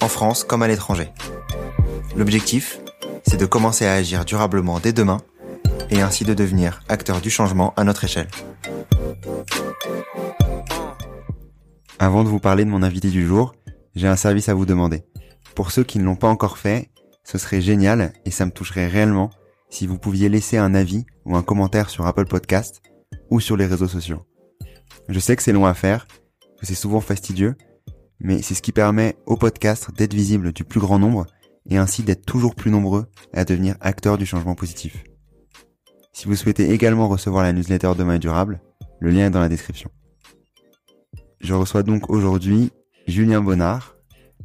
en France comme à l'étranger. L'objectif, c'est de commencer à agir durablement dès demain et ainsi de devenir acteur du changement à notre échelle. Avant de vous parler de mon invité du jour, j'ai un service à vous demander. Pour ceux qui ne l'ont pas encore fait, ce serait génial et ça me toucherait réellement si vous pouviez laisser un avis ou un commentaire sur Apple Podcast ou sur les réseaux sociaux. Je sais que c'est long à faire, que c'est souvent fastidieux, mais c'est ce qui permet au podcast d'être visible du plus grand nombre et ainsi d'être toujours plus nombreux à devenir acteurs du changement positif. Si vous souhaitez également recevoir la newsletter Demain durable, le lien est dans la description. Je reçois donc aujourd'hui Julien Bonnard,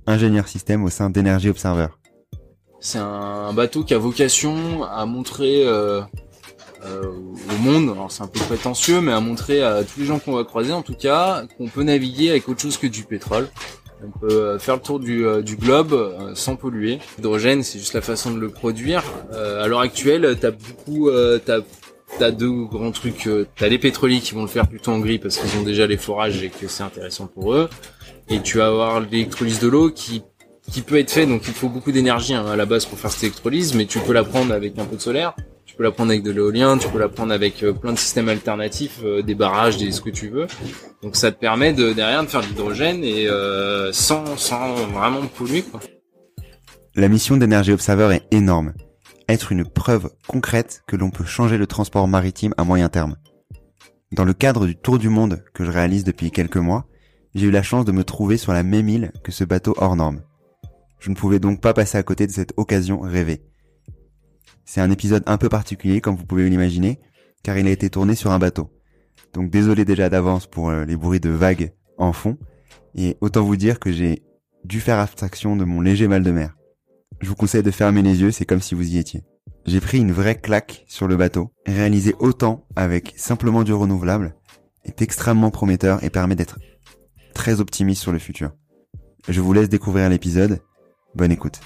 ingénieur système au sein d'Energy Observer. C'est un bateau qui a vocation à montrer euh, au monde, alors c'est un peu prétentieux, mais à montrer à tous les gens qu'on va croiser en tout cas qu'on peut naviguer avec autre chose que du pétrole. On peut euh, faire le tour du, euh, du globe euh, sans polluer. L'hydrogène, c'est juste la façon de le produire. à l'heure actuelle, t'as beaucoup, t'as T'as deux grands trucs. T'as les pétroliers qui vont le faire plutôt en gris parce qu'ils ont déjà les forages et que c'est intéressant pour eux. Et tu vas avoir l'électrolyse de l'eau qui qui peut être fait. Donc il faut beaucoup d'énergie hein, à la base pour faire cette électrolyse, mais tu peux la prendre avec un peu de solaire. Tu peux la prendre avec de l'éolien, tu peux la prendre avec plein de systèmes alternatifs, des barrages, des ce que tu veux. Donc ça te permet de derrière de faire de l'hydrogène et euh, sans, sans vraiment polluer quoi. La mission d'Energy Observer est énorme. Être une preuve concrète que l'on peut changer le transport maritime à moyen terme. Dans le cadre du tour du monde que je réalise depuis quelques mois, j'ai eu la chance de me trouver sur la même île que ce bateau hors norme. Je ne pouvais donc pas passer à côté de cette occasion rêvée. C'est un épisode un peu particulier comme vous pouvez l'imaginer, car il a été tourné sur un bateau. Donc désolé déjà d'avance pour euh, les bruits de vagues en fond. Et autant vous dire que j'ai dû faire abstraction de mon léger mal de mer. Je vous conseille de fermer les yeux, c'est comme si vous y étiez. J'ai pris une vraie claque sur le bateau. Réaliser autant avec simplement du renouvelable est extrêmement prometteur et permet d'être très optimiste sur le futur. Je vous laisse découvrir l'épisode. Bonne écoute.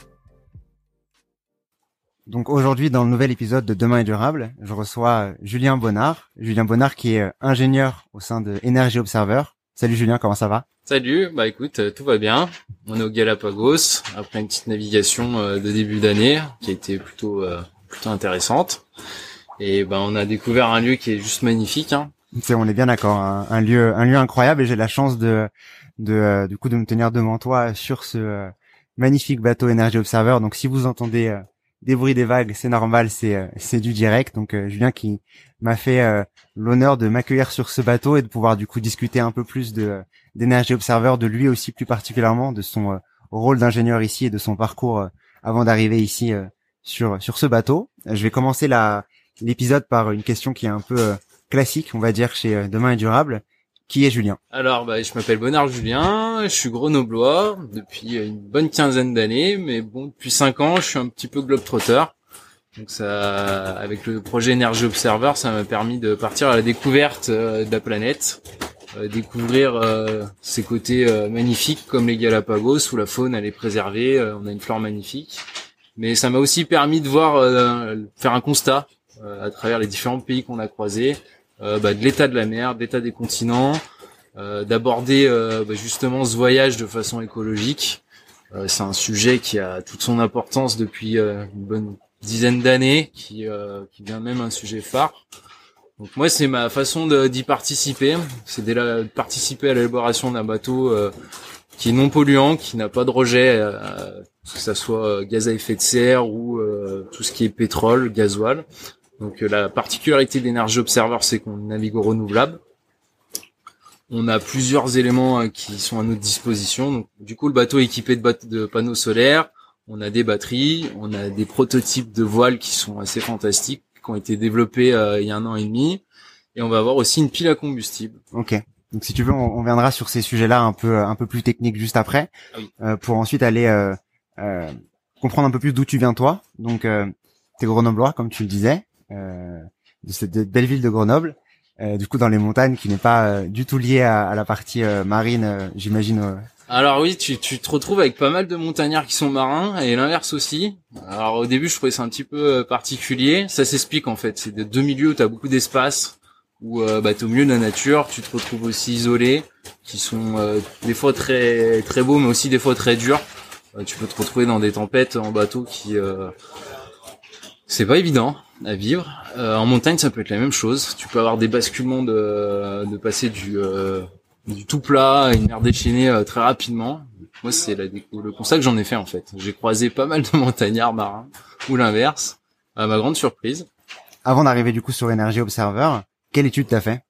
Donc aujourd'hui, dans le nouvel épisode de Demain est durable, je reçois euh, Julien Bonnard. Julien Bonnard qui est euh, ingénieur au sein de Energy Observer. Salut Julien, comment ça va? Salut, bah écoute, euh, tout va bien. On est au Galapagos après une petite navigation de début d'année qui a été plutôt plutôt intéressante. Et ben on a découvert un lieu qui est juste magnifique. Hein. On est bien d'accord, un, lieu un lieu incroyable et j'ai la chance de de du coup de me tenir devant toi sur ce magnifique bateau Energy Observer. Donc si vous entendez des bruits des vagues, c'est normal, c'est euh, c'est du direct. Donc euh, Julien qui m'a fait euh, l'honneur de m'accueillir sur ce bateau et de pouvoir du coup discuter un peu plus de d'énergie observeur, de lui aussi plus particulièrement, de son rôle d'ingénieur ici et de son parcours avant d'arriver ici sur sur ce bateau. Je vais commencer l'épisode par une question qui est un peu classique, on va dire chez Demain et durable. Qui est Julien Alors, bah, je m'appelle Bonnard Julien, je suis grenoblois depuis une bonne quinzaine d'années, mais bon, depuis cinq ans, je suis un petit peu globetrotter. Donc ça, avec le projet Energy Observer, ça m'a permis de partir à la découverte euh, de la planète, euh, découvrir euh, ses côtés magnifiques comme les Galapagos où la faune elle est préservée, on a une flore magnifique. Mais ça m'a aussi permis de voir, faire un constat à travers les différents pays qu'on a croisés, euh, bah, de l'état de la mer, de l'état des continents, euh, d'aborder euh, bah, justement ce voyage de façon écologique. c'est un sujet qui a toute son importance depuis une bonne dizaine d'années, qui, qui devient même un sujet phare. Donc moi, c'est ma façon d'y participer. C'est de participer à l'élaboration d'un bateau qui est non polluant, qui n'a pas de rejet, que ça soit gaz à effet de serre ou tout ce qui est pétrole, gasoil. Donc euh, la particularité d'Energy Observer, c'est qu'on navigue au renouvelable. On a plusieurs éléments euh, qui sont à notre disposition. Donc, du coup, le bateau est équipé de, panneaux solaires. On a des batteries, on a des prototypes de voiles qui sont assez fantastiques, qui ont été développés euh, il y a un an et demi. Et on va avoir aussi une pile à combustible. Ok. Donc si tu veux, on, viendra sur ces sujets-là un peu un peu plus techniques juste après, ah pour ensuite aller comprendre un peu plus d'où tu viens toi. Donc, euh, t'es grenoblois, comme tu le disais, euh, de cette belle ville de Grenoble. Euh, du coup, dans les montagnes, qui n'est pas euh, du tout liée à, à la partie euh, marine, j'imagine. Alors oui, tu, tu te retrouves avec pas mal de montagnards qui sont marins et l'inverse aussi. Alors au début, je trouvais ça un petit peu particulier. Ça s'explique en fait. C'est de deux milieux où tu as beaucoup d'espace, où euh, bah, tu au milieu de la nature, tu te retrouves aussi isolé, qui sont des fois très très beaux, mais aussi des fois très durs. tu peux te retrouver dans des tempêtes en bateau qui c'est pas évident à vivre. Euh, en montagne, ça peut être la même chose. Tu peux avoir des basculements de, de passer du, euh, du tout plat à une mer déchaînée euh, très rapidement. Moi, c'est le constat que j'en ai fait en fait. J'ai croisé pas mal de montagnards marins ou l'inverse, à ma grande surprise. Avant d'arriver du coup sur Energy Observer, quelle étude t'as fait?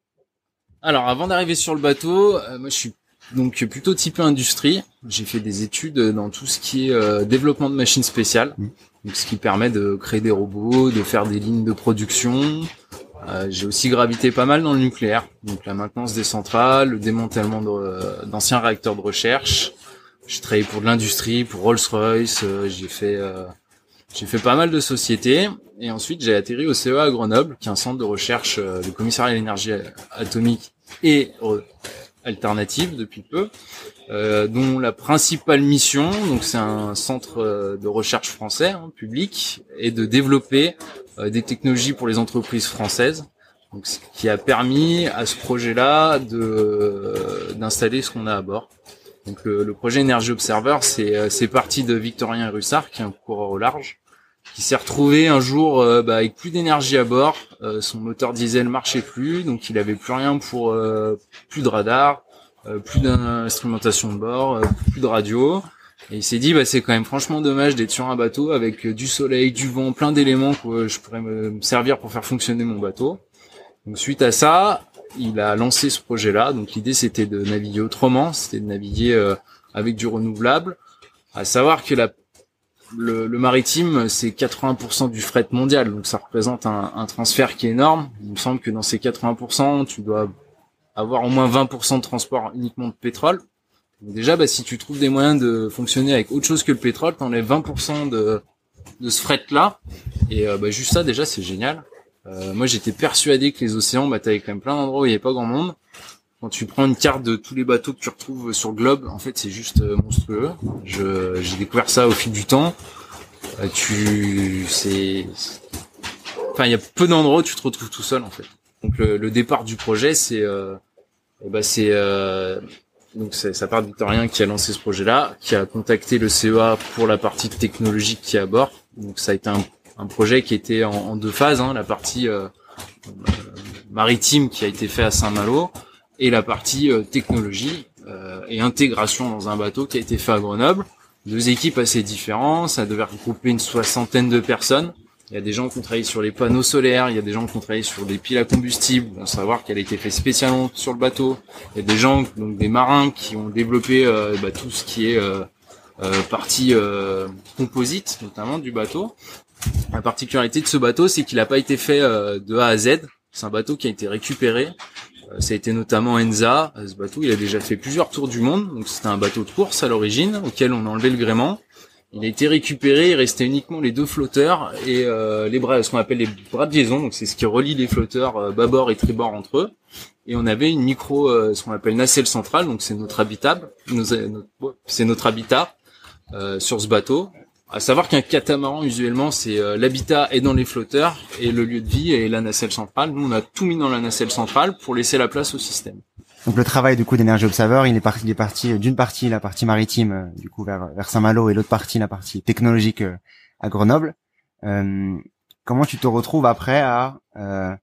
Alors, avant d'arriver sur le bateau, moi je suis donc plutôt typé industrie. J'ai fait des études dans tout ce qui est développement de machines spéciales. Mmh donc ce qui permet de créer des robots, de faire des lignes de production. Euh, j'ai aussi gravité pas mal dans le nucléaire, donc la maintenance des centrales, le démantèlement d'anciens réacteurs de recherche. J'ai travaillé pour de l'industrie, pour Rolls-Royce, euh, j'ai fait euh, j'ai fait pas mal de sociétés et ensuite j'ai atterri au CEA à Grenoble, qui est un centre de recherche du commissariat à l'énergie atomique et alternative depuis peu. Euh, dont la principale mission, donc c'est un centre euh, de recherche français hein, public, est de développer euh, des technologies pour les entreprises françaises. Donc, ce qui a permis à ce projet-là de d'installer ce qu'on a à bord. Donc le, projet Energy Observer, c'est c'est parti de Victorien Russard, qui est un coureur au large, qui s'est retrouvé un jour bah, avec plus d'énergie à bord. son moteur diesel marchait plus, donc il avait plus rien pour plus de radar, euh, plus d'instrumentation de bord, euh, plus de radio. Et il s'est dit, bah, c'est quand même franchement dommage d'être sur un bateau avec euh, du soleil, du vent, plein d'éléments que je pourrais me servir pour faire fonctionner mon bateau. Donc suite à ça, il a lancé ce projet-là. Donc l'idée c'était de naviguer autrement, c'était de naviguer avec du renouvelable. À savoir que la, le, maritime c'est 80% du fret mondial, donc ça représente un, transfert qui est énorme. Il me semble que dans ces 80%, tu dois avoir au moins 20% de transport uniquement de pétrole. déjà, bah, si tu trouves des moyens de fonctionner avec autre chose que le pétrole, t'enlèves 20% de, de ce fret-là. Et euh, bah, juste ça, déjà, c'est génial. Euh, moi, j'étais persuadé que les océans, bah, t'avais quand même plein d'endroits où il n'y avait pas grand monde. Quand tu prends une carte de tous les bateaux que tu retrouves sur le globe, en fait, c'est juste euh, monstrueux. Je, j'ai découvert ça au fil du temps. tu, c'est, enfin, il y a peu d'endroits où tu te retrouves tout seul, en fait. Donc le, départ du projet, c'est euh, eh ben, c'est euh, donc ça part de Victorien qui a lancé ce projet-là, qui a contacté le CEA pour la partie technologique qui est à bord. Donc ça a été un, un projet qui était en, en deux phases, hein, la partie euh, maritime qui a été fait à Saint-Malo et la partie technologie et intégration dans un bateau qui a été fait à Grenoble. Deux équipes assez différentes, ça devait regrouper une soixantaine de personnes. Il y a des gens qui ont travaillé sur les panneaux solaires, il y a des gens qui ont travaillé sur des piles à combustible, on savoir qu'elle a été faite spécialement sur le bateau. Il y a des gens, donc des marins, qui ont développé euh, bah, tout ce qui est euh, euh, partie composite, notamment du bateau. La particularité de ce bateau, c'est qu'il n'a pas été fait de A à Z. C'est un bateau qui a été récupéré. Ça a été notamment Enza. Ce bateau, il a déjà fait plusieurs tours du monde. Donc c'était un bateau de course à l'origine, auquel on a enlevé le gréement. Il a été récupéré, il restait uniquement les deux flotteurs et euh, les bras, ce qu'on appelle les bras de liaison, donc c'est ce qui relie les flotteurs euh, bâbord et tribord entre eux. Et on avait une micro, euh, ce qu'on appelle nacelle centrale, donc c'est notre habitable, c'est notre habitat sur ce bateau. À savoir qu'un catamaran, usuellement, c'est l'habitat est dans les flotteurs et le lieu de vie est la nacelle centrale. Nous, on a tout mis dans la nacelle centrale pour laisser la place au système. Donc le travail du coup d'énergie observer, il est parti, il est parti d'une partie la partie maritime euh, du coup vers, Saint-Malo et l'autre partie la partie technologique euh, à Grenoble. Euh, comment tu te retrouves après à euh,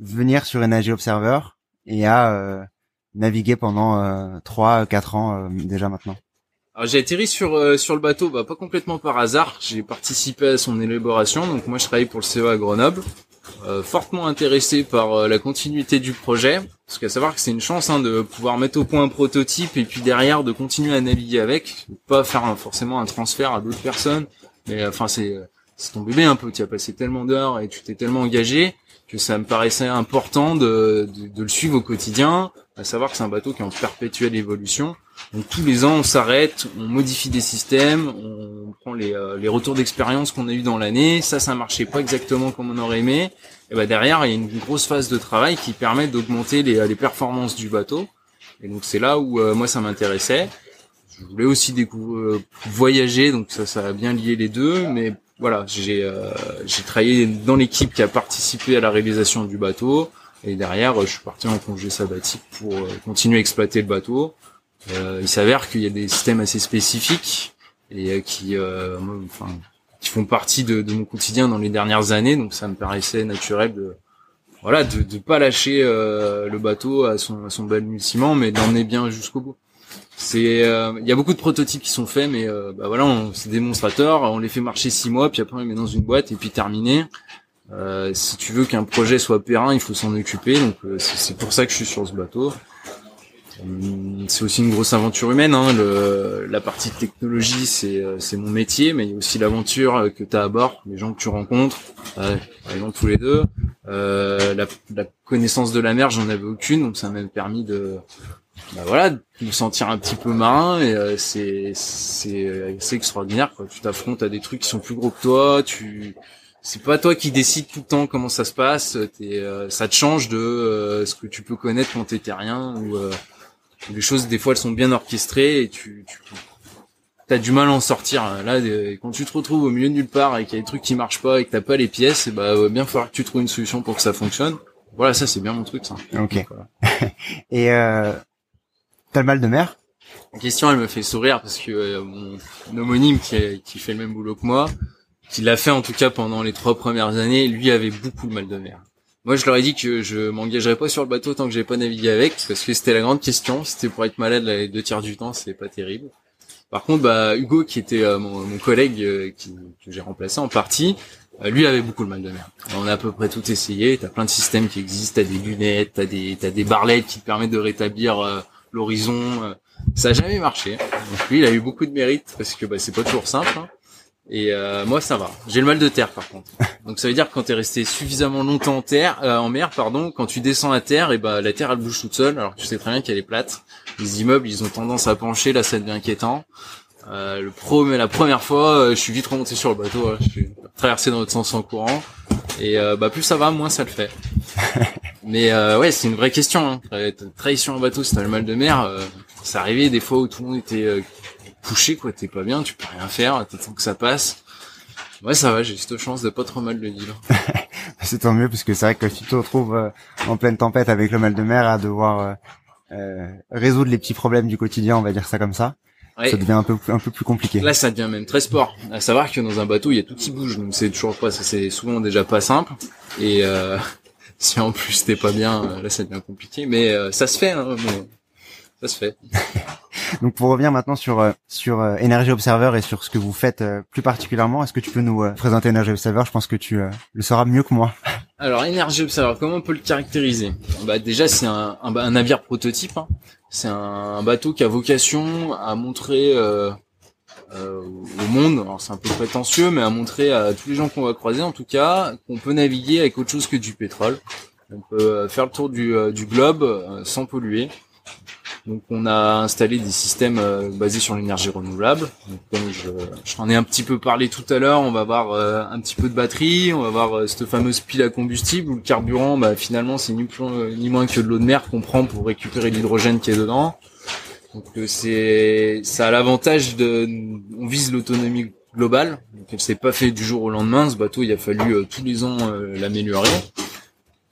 venir sur Energy Observer et à naviguer pendant trois, quatre ans déjà maintenant? Alors j'ai atterri sur sur le bateau, bah, pas complètement par hasard. J'ai participé à son élaboration. Donc moi je travaille pour le CEA à Grenoble. Euh, fortement intéressé par euh, la continuité du projet, parce qu'à savoir que c'est une chance hein, de pouvoir mettre au point un prototype et puis derrière de continuer à naviguer avec, pas faire forcément un transfert à d'autres personnes, mais enfin c'est c'est ton bébé un peu, tu as passé tellement d'heures et tu t'es tellement engagé que ça me paraissait important de, de, le suivre au quotidien, à savoir que c'est un bateau qui est en perpétuelle évolution. Donc tous les ans, on s'arrête, on modifie des systèmes, on prend les, euh, les retours d'expérience qu'on a eu dans l'année. Ça, ça marchait pas exactement comme on aurait aimé. Et ben derrière, il y a une grosse phase de travail qui permet d'augmenter les, les performances du bateau. Et donc c'est là où moi ça m'intéressait. Je voulais aussi découvrir, voyager, donc ça, ça a bien lié les deux. Mais voilà, j'ai euh, j'ai travaillé dans l'équipe qui a participé à la réalisation du bateau et derrière je suis parti en congé sabbatique pour euh, continuer à exploiter le bateau. Euh, il s'avère qu'il y a des systèmes assez spécifiques et qui enfin qui font partie de, de, mon quotidien dans les dernières années, donc ça me paraissait naturel de voilà de de pas lâcher le bateau à son à son balbutiement, mais d'emmener bien jusqu'au bout. C'est euh, il y a beaucoup de prototypes qui sont faits mais euh, bah voilà c'est démonstrateur. On les fait marcher six mois puis après on les met dans une boîte et puis terminé euh, si tu veux qu'un projet soit périn il faut s'en occuper donc c'est pour ça que je suis sur ce bateau hum, c'est aussi une grosse aventure humaine hein. le, la partie technologie c'est c'est mon métier mais il y a aussi l'aventure que tu as à bord les gens que tu rencontres par exemple tous les deux la, la connaissance de la mer j'en avais aucune donc ça m'a permis de bah voilà, me sentir un petit peu marin et euh, c'est euh, c'est extraordinaire quoi. Tu t'affrontes à des trucs qui sont plus gros que toi, tu c'est pas toi qui décides tout le temps comment ça se passe, t'es, euh, ça te change de ce que tu peux connaître quand t'étais rien ou les choses des fois elles sont bien orchestrées et tu, tu t'as du mal à en sortir. Là, quand tu te retrouves au milieu de nulle part et qu'il y a des trucs qui marchent pas et que t'as pas les pièces, et bah bien falloir que tu trouves une solution pour que ça fonctionne. Voilà, ça c'est bien mon truc ça. Ok. et euh, T'as le mal de mer? La question, elle me fait sourire parce que euh, mon homonyme qui, qui fait le même boulot que moi, qui l'a fait en tout cas pendant les trois premières années, lui avait beaucoup de mal de mer. Moi, je leur ai dit que je m'engagerais pas sur le bateau tant que j'ai pas navigué avec, parce que c'était la grande question. C'était pour être malade les deux tiers du temps, c'est pas terrible. Par contre, bah Hugo, qui était euh, mon, collègue euh, qui, que j'ai remplacé en partie, lui avait beaucoup de mal de mer. On a à peu près tout essayé. T'as plein de systèmes qui existent. T'as des lunettes, t'as des t'as des barlettes qui te permettent de rétablir l'horizon. Euh, ça a jamais marché. Donc lui, il a eu beaucoup de mérite parce que bah, c'est pas toujours simple. Hein. Et euh, moi, ça va. J'ai le mal de terre, par contre. Donc ça veut dire que quand t'es resté suffisamment longtemps en terre, euh, en mer, pardon, quand tu descends à terre, et bah la terre elle bouge toute seule. Alors que tu sais très bien qu'elle est plate. Les immeubles, ils ont tendance à pencher. Là, ça devient inquiétant. Euh, le pro, mais la première fois, je suis vite remonté sur le bateau. Hein. Je suis traversé dans l'autre sens en courant. Et bah plus ça va, moins ça le fait. Mais euh, ouais, c'est une vraie question. Hein. Trahison en bateau, c'est le mal de mer. Euh, ça arrivait des fois où tout le monde était euh, couché, quoi. T'es pas bien, tu peux rien faire, t'attends que ça passe. Ouais, ça va, j'ai cette chance de pas trop mal le vivre. c'est tant mieux, parce que c'est vrai que tu te retrouves euh, en pleine tempête avec le mal de mer à devoir euh, résoudre les petits problèmes du quotidien, on va dire ça comme ça. Ça devient un peu un peu plus compliqué. Là, ça devient même très sport. À savoir que dans un bateau, il y a tout qui bouge, donc c'est toujours pas, c'est souvent déjà pas simple. Et euh, si en plus t'es pas bien, euh, là ça devient compliqué. Mais euh, ça se fait, hein, ça se fait. Donc pour revenir maintenant sur euh, sur Energy Observer et sur ce que vous faites plus particulièrement, est-ce que tu peux nous présenter Energy Observer? Je pense que tu le sauras mieux que moi. Alors Energy Observer, comment on peut le caractériser? Bah déjà c'est un, un, navire prototype. Hein. C'est un, bateau qui a vocation à montrer euh, au monde, alors c'est un peu prétentieux, mais à montrer à tous les gens qu'on va croiser en tout cas qu'on peut naviguer avec autre chose que du pétrole. On peut euh, faire le tour du, euh, du globe sans polluer. Donc on a installé des systèmes basés sur l'énergie renouvelable. Donc, comme je, ai un petit peu parlé tout à l'heure, on va avoir un petit peu de batterie, on va avoir cette fameuse pile à combustible où le carburant, bah, finalement, c'est ni, ni moins que de l'eau de mer qu'on prend pour récupérer l'hydrogène qui est dedans. Donc euh, c'est ça a l'avantage de on vise l'autonomie globale. Donc elle s'est pas fait du jour au lendemain. Ce bateau, il a fallu euh, tous les ans euh, l'améliorer.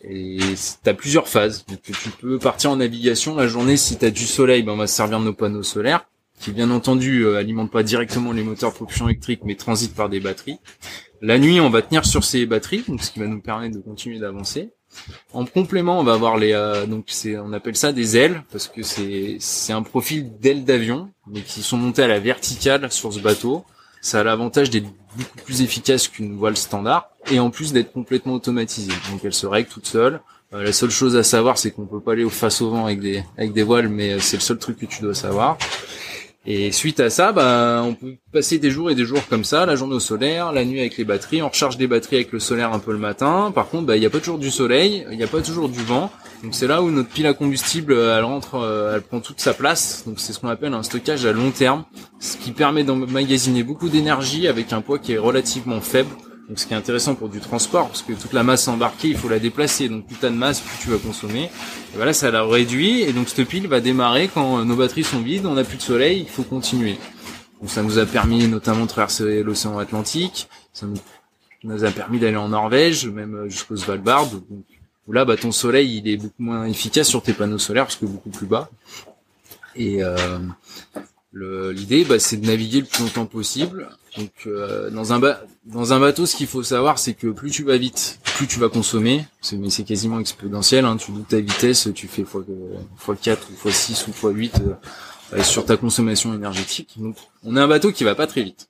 Et t'as plusieurs phases. Tu peux partir en navigation la journée si t'as du soleil, ben on va se servir de nos panneaux solaires qui bien entendu alimentent pas directement les moteurs de propulsion électrique mais transitent par des batteries. La nuit, on va tenir sur ces batteries, donc ce qui va nous permettre de continuer d'avancer. En complément, on va avoir les euh, donc c'est on appelle ça des ailes parce que c'est c'est un profil d'ailes d'avion mais qui sont montées à la verticale sur ce bateau. Ça a l'avantage d'être beaucoup plus efficace qu'une voile standard et en plus d'être complètement automatisée. Donc elle se règle toute seule. Euh, la seule chose à savoir, c'est qu'on peut pas aller au face au vent avec des avec des voiles, mais euh, c'est le seul truc que tu dois savoir. Et suite à ça, bah, on peut passer des jours et des jours comme ça, la journée au solaire, la nuit avec les batteries, on recharge des batteries avec le solaire un peu le matin. Par contre, bah, il n'y a pas toujours du soleil, il n'y a pas toujours du vent. Donc c'est là où notre pile à combustible, elle rentre, euh, elle prend toute sa place. Donc c'est ce qu'on appelle un stockage à long terme, ce qui permet d'emmagasiner beaucoup d'énergie avec un poids qui est relativement faible. Donc ce qui est intéressant pour du transport, parce que toute la masse embarquée, il faut la déplacer. Donc plus t'as de masse, plus tu vas consommer. Et voilà, ça la réduit. Et donc cette pile va démarrer quand nos batteries sont vides, on n'a plus de soleil, il faut continuer. Donc ça nous a permis notamment de traverser l'océan Atlantique. Ça nous a permis d'aller en Norvège, même jusqu'au Svalbard. Donc, où là, bah, ton soleil, il est beaucoup moins efficace sur tes panneaux solaires parce que beaucoup plus bas. Et euh, l'idée, bah, c'est de naviguer le plus longtemps possible. Donc, euh, dans un dans un bateau, ce qu'il faut savoir, c'est que plus tu vas vite, plus tu vas consommer. Mais c'est quasiment exponentiel. Hein. Tu doubles ta vitesse, tu fais x, x 4 ou x 6 ou x 8 euh, sur ta consommation énergétique. Donc, on a un bateau qui va pas très vite.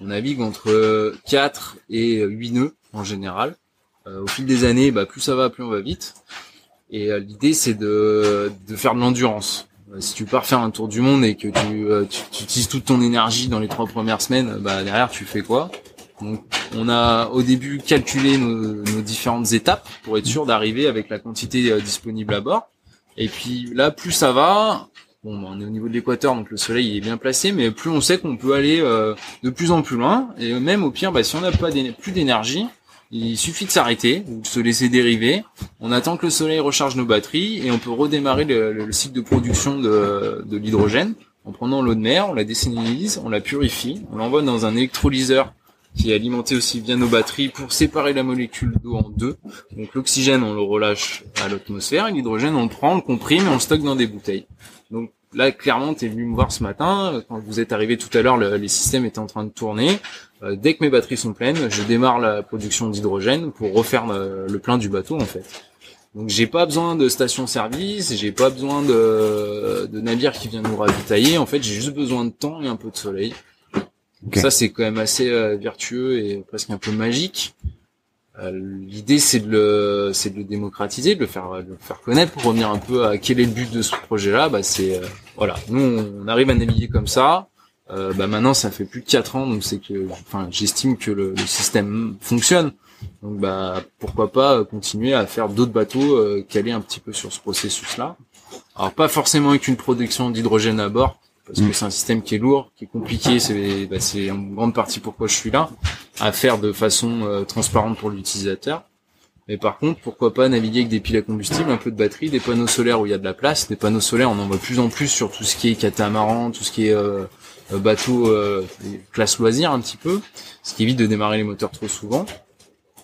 On navigue entre 4 et 8 nœuds en général. Euh, au fil des années, bah, plus ça va, plus on va vite. Et euh, l'idée, c'est de, de faire de l'endurance. Euh, si tu pars faire un tour du monde et que tu, tu, utilises toute ton énergie dans les trois premières semaines, bah derrière tu fais quoi? Donc on a au début calculé nos, différentes étapes pour être sûr d'arriver avec la quantité disponible à bord. Et puis là, plus ça va, bon, bah, on est au niveau de l'équateur, donc le soleil est bien placé, mais plus on sait qu'on peut aller de plus en plus loin. Et même au pire, bah, si on n'a pas plus d'énergie, il suffit de s'arrêter ou de se laisser dériver. On attend que le soleil recharge nos batteries et on peut redémarrer le, cycle de production de, l'hydrogène en prenant l'eau de mer, on la désalinise, on la purifie, on l'envoie dans un électrolyseur qui est alimenté aussi via nos batteries pour séparer la molécule d'eau en deux. Donc l'oxygène, on le relâche à l'atmosphère et l'hydrogène, on le prend, on le comprime et on le stocke dans des bouteilles. Là, clairement, tu es venu me voir ce matin. Quand vous êtes arrivé tout à l'heure, les systèmes étaient en train de tourner. Euh, dès que mes batteries sont pleines, je démarre la production d'hydrogène pour refaire le, plein du bateau en fait. Donc j'ai pas besoin de station-service, j'ai pas besoin de, de navire qui vient nous ravitailler. En fait, j'ai juste besoin de temps et un peu de soleil. Ça c'est quand même assez euh, vertueux et presque un peu magique. Euh, l'idée c'est de le c'est de le démocratiser, de le faire de le faire connaître pour revenir un peu à quel est le but de ce projet-là. Bah c'est voilà, nous on arrive à naviguer comme ça. Euh, bah maintenant ça fait plus de 4 ans donc c'est que enfin j'estime que le, système fonctionne donc bah pourquoi pas continuer à faire d'autres bateaux euh, caler un petit peu sur ce processus là alors pas forcément avec une production d'hydrogène à bord parce que mm. c'est un système qui est lourd qui est compliqué c'est bah, c'est en grande partie pourquoi je suis là à faire de façon euh, transparente pour l'utilisateur mais par contre, pourquoi pas naviguer avec des piles à combustible, un peu de batterie, des panneaux solaires où il y a de la place. Des panneaux solaires, on en voit plus en plus sur tout ce qui est catamaran, tout ce qui est euh, euh, bateau euh, classe loisir un petit peu, ce qui évite de démarrer les moteurs trop souvent.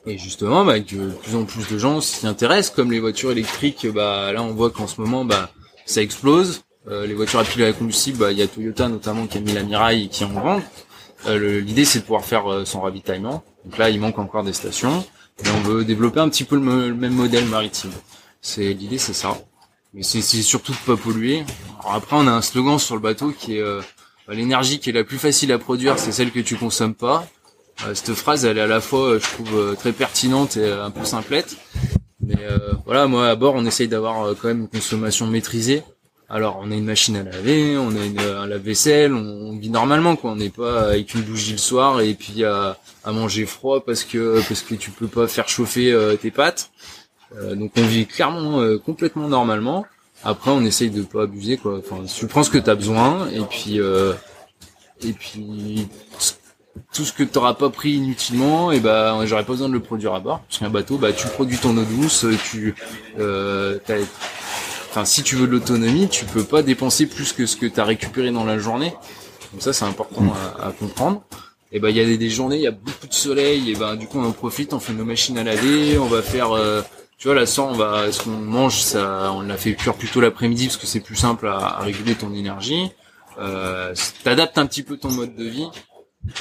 Et justement, bah, avec de plus en plus de gens s'y intéressent, comme les voitures électriques, bah là on voit qu'en ce moment, bah ça explose. Euh, les voitures à pile à combustible, bah, il y a Toyota notamment qui a mis la Mirai et qui en vend. L'idée c'est de pouvoir faire son ravitaillement. Donc là, il manque encore des stations. Et on veut développer un petit peu le, même modèle maritime. C'est l'idée, c'est ça. Mais c'est surtout de pas polluer. Alors après, on a un slogan sur le bateau qui est bah, l'énergie qui est la plus facile à produire, c'est celle que tu consommes pas. Euh, cette phrase, elle est à la fois, euh, je trouve, euh, très pertinente et un peu simplette. Mais voilà, moi à bord, on essaye d'avoir quand même une consommation maîtrisée. Alors, on a une machine à laver, on a une, un lave-vaisselle, on, vit normalement, quoi. On n'est pas avec une bougie le soir et puis à, à, manger froid parce que parce que tu peux pas faire chauffer tes pâtes. donc, on vit clairement complètement normalement. Après, on essaye de pas abuser, quoi. Enfin, tu prends ce que t'as besoin, et puis, euh, et puis, tout ce que t'auras pas pris inutilement, et ben, j'aurais pas besoin de le produire à bord. Parce qu'un bateau, bah, tu produis ton eau douce, tu, euh, enfin, si tu veux de l'autonomie, tu peux pas dépenser plus que ce que t'as récupéré dans la journée. Donc ça, c'est important à, comprendre. Et ben, il y a des, journées, il y a beaucoup de soleil, et ben, du coup, on en profite, on fait nos machines à laver, on va faire, euh, tu vois, là, ça, on va, ce qu'on mange, ça, on l'a fait cuire plutôt l'après-midi parce que c'est plus simple à, réguler ton énergie. Euh, t'adaptes un petit peu ton mode de vie.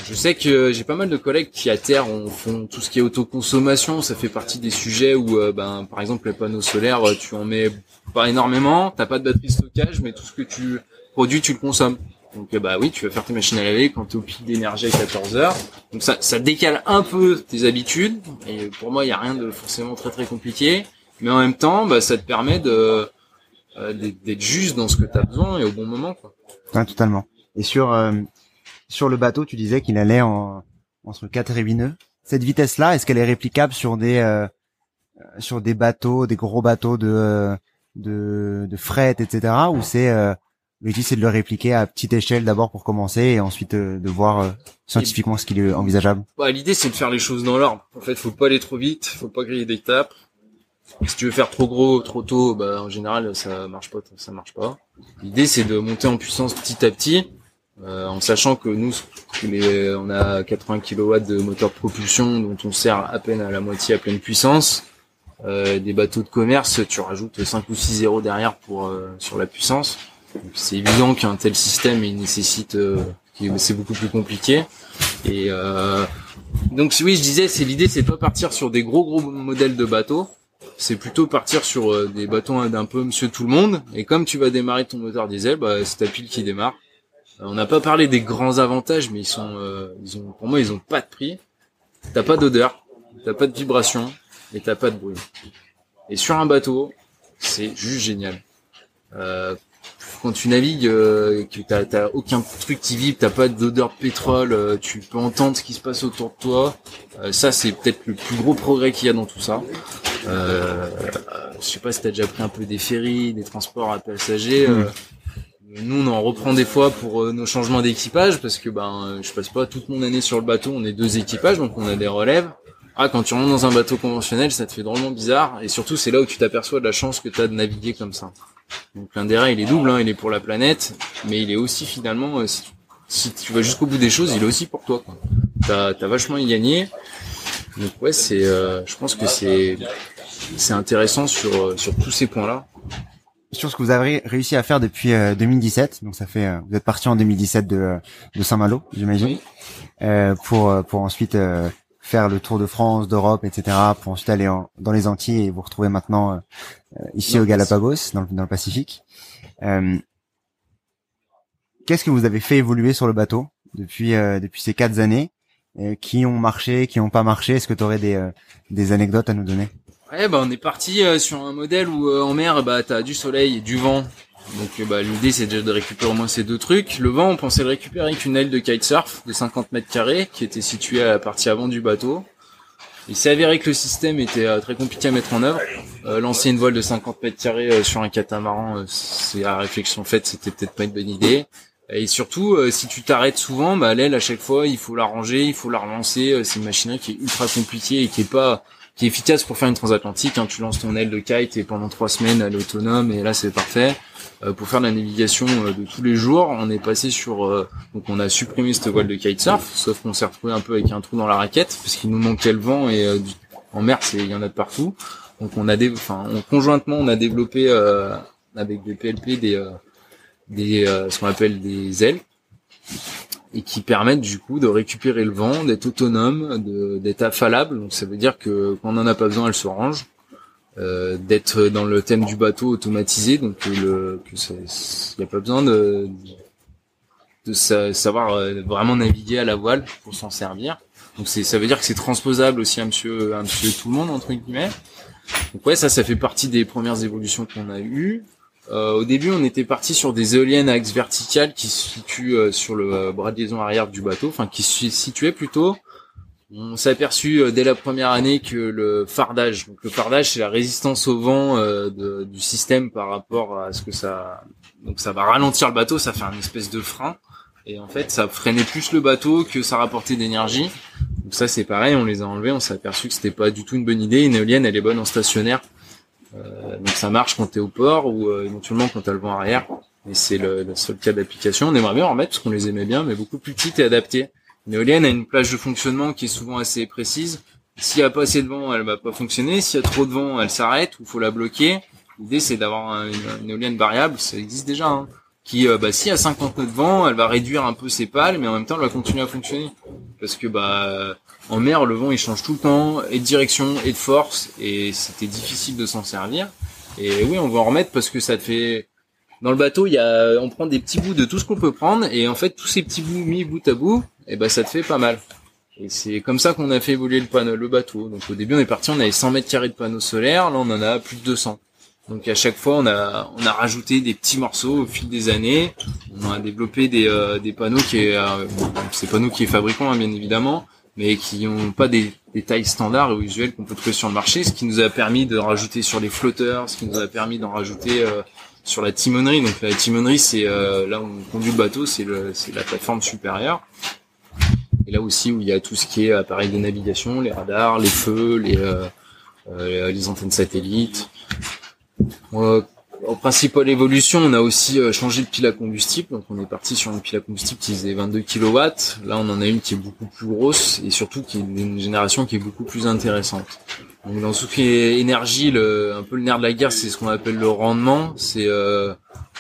Je sais que j'ai pas mal de collègues qui à terre font tout ce qui est autoconsommation. Ça fait partie des sujets où, euh, ben, par exemple, les panneaux solaires, tu en mets pas énormément. T'as pas de batterie de stockage, mais tout ce que tu produis, tu le consommes. Donc euh, bah oui, tu vas faire tes machines à laver quand tu au pic d'énergie à 14 heures. Donc ça, ça décale un peu tes habitudes. Et pour moi, il y a rien de forcément très très compliqué. Mais en même temps, bah, ça te permet de euh, d'être juste dans ce que tu as besoin et au bon moment. Quoi. Ouais, totalement. Et sur sur le bateau, tu disais qu'il allait en entre 4 et 8 nœuds. Cette vitesse-là, est-ce qu'elle est réplicable sur des sur des bateaux, des gros bateaux de de, de fret, etc. Ou c'est euh, l'objectif c'est de le répliquer à petite échelle d'abord pour commencer et ensuite euh, de voir euh, scientifiquement ce qu'il est envisageable? Bah, l'idée c'est de faire les choses dans l'ordre. En fait, faut pas aller trop vite, faut pas griller d'étapes. Si tu veux faire trop gros, trop tôt, bah en général ça marche pas, ça marche pas. L'idée c'est de monter en puissance petit à petit, euh, en sachant que nous on a 80 kW de moteur de propulsion dont on sert à peine à la moitié à pleine puissance. Euh, des bateaux de commerce, tu rajoutes 5 ou 6 zéros derrière pour euh, sur la puissance. C'est évident qu'un tel système il nécessite c'est beaucoup plus compliqué. Et donc oui, je disais, c'est l'idée, c'est pas partir sur des gros gros modèles de bateaux, c'est plutôt partir sur des bateaux d'un peu Monsieur tout le monde. Et comme tu vas démarrer ton moteur diesel, bah, c'est ta pile qui démarre. On n'a pas parlé des grands avantages, mais ils sont, ils ont, pour moi, ils ont pas de prix. T'as pas d'odeur, t'as pas de vibration, et t'as pas de bruit. Et sur un bateau, c'est juste génial. Euh, quand tu navigues, euh, que t'as, t'as aucun truc qui vibre, t'as pas d'odeur de pétrole, euh, tu peux entendre ce qui se passe autour de toi. Euh, ça, c'est peut-être le plus gros progrès qu'il y a dans tout ça. Euh, je sais pas si t'as déjà pris un peu des ferries, des transports à passagers. Hmm. Nous, on en reprend des fois pour nos changements d'équipage parce que ben, je passe pas toute mon année sur le bateau. On est deux équipages, donc on a des relèves. Ah, quand tu rentres dans un bateau conventionnel, ça te fait drôlement bizarre. Et surtout, c'est là où tu t'aperçois de la chance que tu as de naviguer comme ça. Donc l'intérêt, il est double. Hein, il est pour la planète, mais il est aussi finalement, euh, si, tu, vas jusqu'au bout des choses, il est aussi pour toi. T'as as vachement y gagné. Donc ouais, c'est, euh, je pense que c'est c'est intéressant sur euh, sur tous ces points-là. Sur ce que vous avez réussi à faire depuis 2017, donc ça fait, vous êtes parti en 2017 de de Saint-Malo, j'imagine, pour pour ensuite faire le tour de France, d'Europe, etc. pour ensuite aller dans les Antilles et vous retrouver maintenant euh, ici au Galapagos, dans le, Pacifique. Euh, Qu'est-ce que vous avez fait évoluer sur le bateau depuis euh, depuis ces quatre années euh, Qui ont marché, qui n'ont pas marché? Est-ce que tu aurais des, des anecdotes à nous donner? Bah on est parti sur un modèle où en mer, bah t'as du soleil et du vent donc euh, bah, l'idée c'est déjà de récupérer au moins ces deux trucs. Le vent, on pensait le récupérer avec une aile de kitesurf de 50 mètres carrés qui était située à la partie avant du bateau. Il s'est avéré que le système était euh, très compliqué à mettre en œuvre. Euh, lancer une voile de 50 mètres carrés sur un catamaran, c'est à réflexion faite, c'était peut-être pas une bonne idée. Et surtout, si tu t'arrêtes souvent, bah, l'aile à chaque fois, il faut la ranger, il faut la relancer. c'est une machinerie qui est ultra compliquée et qui est pas qui est efficace pour faire une transatlantique. Hein. Tu lances ton aile de kite et pendant trois semaines elle est autonome et là c'est parfait. Euh, pour faire la navigation euh, de tous les jours, on est passé sur euh, donc on a supprimé cette voile de kitesurf, sauf qu'on s'est retrouvé un peu avec un trou dans la raquette parce qu'il nous manquait le vent et en mer il y en a de partout. Donc on a des enfin conjointement on a développé avec des PLP des des ce qu'on appelle des ailes et qui permettent du coup de récupérer le vent, d'être autonome, d'être affalable. Donc ça veut dire que quand on en a pas besoin, elle se range. Euh, d'être dans le thème du bateau automatisé, donc le il n'y a pas besoin de de savoir euh, vraiment naviguer à la voile pour s'en servir. Donc c'est ça veut dire que c'est transposable aussi à monsieur à monsieur tout le monde entre guillemets. Donc ouais ça ça fait partie des premières évolutions qu'on a eues. Euh, au début on était parti sur des éoliennes à axe vertical qui se situent euh, sur le bras de liaison arrière du bateau, enfin qui se situaient plutôt on s'est aperçu euh, dès la première année que le fardage, donc le fardage c'est la résistance au vent euh, du système par rapport à ce que ça, donc ça va ralentir le bateau, ça fait un espèce de frein et en fait ça freinait plus le bateau que ça rapportait d'énergie. Donc ça c'est pareil, on les a enlevés, on s'est aperçu que c'était pas du tout une bonne idée. Une éolienne elle est bonne en stationnaire, euh, donc ça marche quand t'es au port ou éventuellement quand t'as le vent arrière. Et c'est le, seul cas d'application. On aimerait bien en remettre parce qu'on les aimait bien, mais beaucoup plus petites et adaptées. Une éolienne a une plage de fonctionnement qui est souvent assez précise. S'il n'y a pas assez de vent, elle va pas fonctionner. S'il y a trop de vent, elle s'arrête ou faut la bloquer. L'idée c'est d'avoir une, éolienne variable, ça existe déjà, hein, qui, euh, bah, y a 50 nœuds de vent, elle va réduire un peu ses pales, mais en même temps elle va continuer à fonctionner. Parce que bah en mer, le vent il change tout le temps, et de direction et de force, et c'était difficile de s'en servir. Et oui, on va en remettre parce que ça te fait dans le bateau, il y a, on prend des petits bouts de tout ce qu'on peut prendre, et en fait, tous ces petits bouts mis bout à bout, et eh ben ça te fait pas mal. Et c'est comme ça qu'on a fait évoluer le panneau, le bateau. Donc au début, on est parti, on avait 100 mètres carrés de panneaux solaires, là on en a plus de 200. Donc à chaque fois, on a on a rajouté des petits morceaux au fil des années. On a développé des euh, des panneaux qui euh, ces panneaux qui est fabricant hein, bien évidemment, mais qui ont pas des, des tailles standards et usuelles qu'on peut trouver sur le marché, ce qui nous a permis de rajouter sur les flotteurs, ce qui nous a permis d'en rajouter euh, sur la timonerie. Donc la timonerie, c'est là où on conduit le bateau, c'est c'est la plateforme supérieure. Et là aussi où il y a tout ce qui est appareil de navigation, les radars, les feux, les les antennes satellites, euh, en principale évolution, on a aussi euh, changé de pile à combustible. Donc on est parti sur une pile à combustible qui faisait 22 kW. Là, on en a une qui est beaucoup plus grosse et surtout qui est une génération qui est beaucoup plus intéressante. Donc dans ce qui est énergie, le, un peu le nerf de la guerre, c'est ce qu'on appelle le rendement. C'est euh,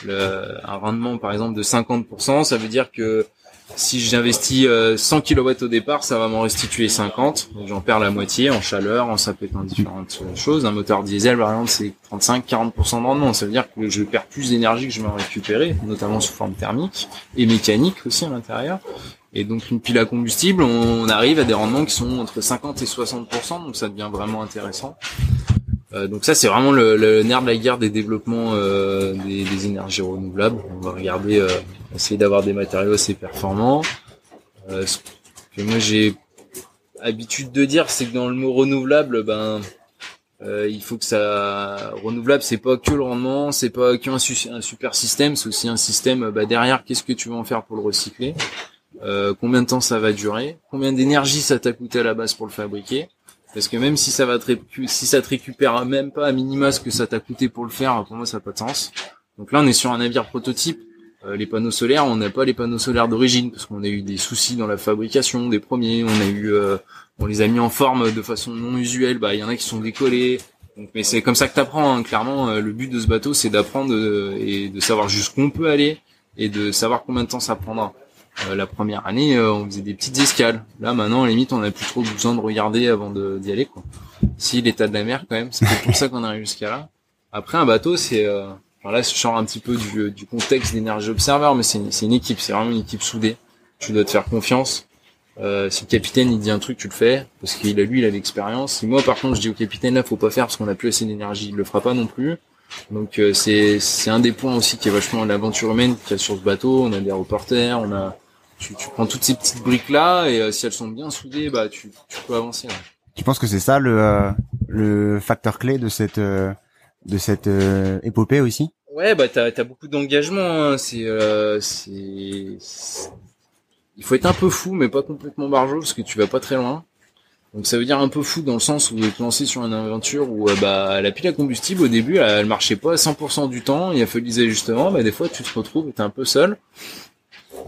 un rendement par exemple de 50%. Ça veut dire que si j'investis 100 kW au départ, ça va m'en restituer 50. Donc j'en perds la moitié en chaleur, en en différentes choses. Un moteur diesel, par exemple, c'est 35-40% de rendement. Ça veut dire que je perds plus d'énergie que je vais en récupérer, notamment sous forme thermique et mécanique aussi à l'intérieur. Et donc une pile à combustible, on arrive à des rendements qui sont entre 50 et 60%, donc ça devient vraiment intéressant. Euh, donc ça c'est vraiment le, nerf de la guerre des développements euh, des, énergies renouvelables. On va regarder, euh, essayer d'avoir des matériaux assez performants. ce que moi j'ai habitude de dire, c'est que dans le mot renouvelable, ben il faut que ça renouvelable, c'est pas que le rendement, c'est pas qu'un un super système, c'est aussi un système bah, derrière. Qu'est-ce que tu vas en faire pour le recycler? Combien de temps ça va durer? Combien d'énergie ça t'a coûté à la base pour le fabriquer? Parce que même si ça va te si ça te récupère même pas à minima ce que ça t'a coûté pour le faire, pour moi ça n'a pas de sens. Donc là on est sur un navire prototype. Euh, les panneaux solaires, on n'a pas les panneaux solaires d'origine parce qu'on a eu des soucis dans la fabrication des premiers. On a eu, euh, on les a mis en forme de façon non usuelle. Bah il y en a qui sont décollés. Donc, mais c'est comme ça que t'apprends. Hein. Clairement, euh, le but de ce bateau c'est d'apprendre et de savoir jusqu'où on peut aller et de savoir combien de temps ça prendra. La première année, on faisait des petites escales. Là, maintenant, à limite, on n'a plus trop besoin de regarder avant d'y aller. Si l'état de la mer, quand même, c'est pour ça qu'on arrive jusqu'à là. Après, un bateau, c'est... Euh... là, je sors un petit peu du, du contexte d'énergie observer, mais c'est une, une, équipe, c'est vraiment une équipe soudée. Tu dois te faire confiance. Euh, si le capitaine il dit un truc, tu le fais parce qu'il a lui, il a l'expérience. Si moi, par contre, je dis au capitaine là, faut pas faire parce qu'on a plus assez d'énergie, il le fera pas non plus. Donc euh, c'est c'est un des points aussi qui est vachement l'aventure humaine qu'il y a sur ce bateau. On a des reporters, on a tu, tu prends toutes ces petites briques là et euh, si elles sont bien soudées, bah tu, tu peux avancer. Tu penses que c'est ça le euh, le facteur clé de cette euh, de cette épopée aussi Ouais, bah t'as as beaucoup d'engagement. Hein. C'est c'est il faut être un peu fou, mais pas complètement barjot parce que tu vas pas très loin. Donc ça veut dire un peu fou dans le sens où êtes lancé sur une aventure où bah la pile à combustible au début elle, marchait pas à 100% du temps, il a fallu des ajustements, bah des fois tu te retrouves t'es un peu seul.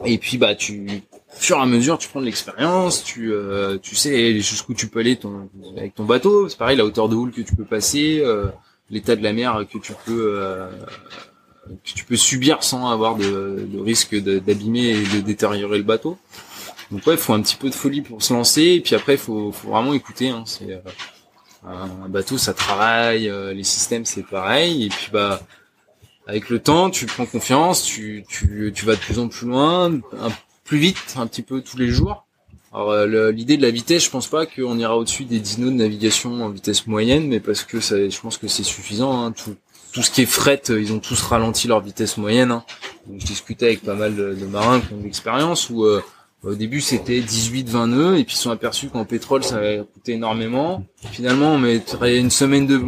Et puis bah tu fur et à mesure tu prends de l'expérience, tu euh, tu sais jusqu'où tu peux aller ton, avec ton bateau, c'est pareil la hauteur de houle que tu peux passer, euh, l'état de la mer que tu peux euh, que tu peux subir sans avoir de, de risque d'abîmer et de détériorer le bateau. Donc ouais, il faut un petit peu de folie pour se lancer et puis après il faut, faut vraiment écouter. Hein, c'est un bateau, ça travaille, les systèmes c'est pareil et puis bah avec le temps, tu prends confiance, tu, tu, tu vas de plus en plus loin, un, plus vite, un petit peu tous les jours. Alors euh, l'idée de la vitesse, je pense pas qu'on ira au-dessus des dinos de navigation en vitesse moyenne, mais parce que je pense que c'est suffisant. Hein. Tout, ce qui est fret, ils ont tous ralenti leur vitesse moyenne. Hein. Donc, je discutais avec pas mal de, marins qui ont de l'expérience où euh, au début, c'était 18-20 nœuds, et puis ils sont aperçus qu'en pétrole, ça allait coûter énormément. Finalement, on mettrait une semaine de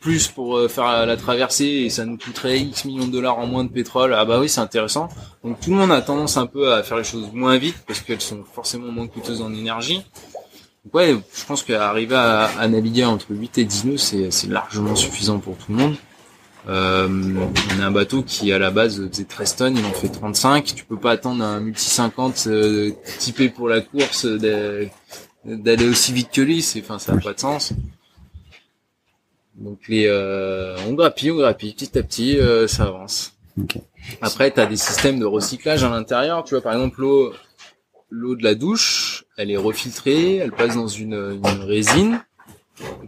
plus pour euh, faire la traversée, et ça nous coûterait X millions de dollars en moins de pétrole. Ah bah oui, c'est intéressant. Donc tout le monde a tendance un peu à faire les choses moins vite, parce qu'elles sont forcément moins coûteuses en énergie. Donc ouais, je pense qu'arriver à, à, naviguer entre 8 et 10 nœuds, c'est largement suffisant pour tout le monde. Euh, on a un bateau qui à la base faisait 13 tonnes, il en fait 35. Tu peux pas attendre un multi 50 euh, typé pour la course d'aller aussi vite que lui. C'est, enfin, ça n'a pas de sens. Donc les, euh, on grappille, on grappille, petit à petit, euh, ça avance. Après, tu as des systèmes de recyclage à l'intérieur. Tu vois, par exemple, l'eau, l'eau de la douche, elle est refiltrée, elle passe dans une, une résine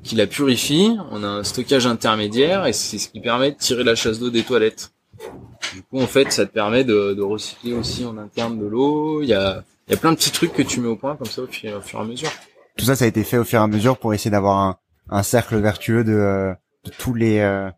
qui la purifie. On a un stockage intermédiaire et c'est ce qui permet de tirer la chasse d'eau des toilettes. Du coup, en fait, ça te permet de, de recycler aussi en interne de l'eau. Il y a, y a plein de petits trucs que tu mets au point comme ça au fur, et à mesure. Tout ça, ça a été fait au fur et à mesure pour essayer d'avoir un, un cercle vertueux de, de tous les euh,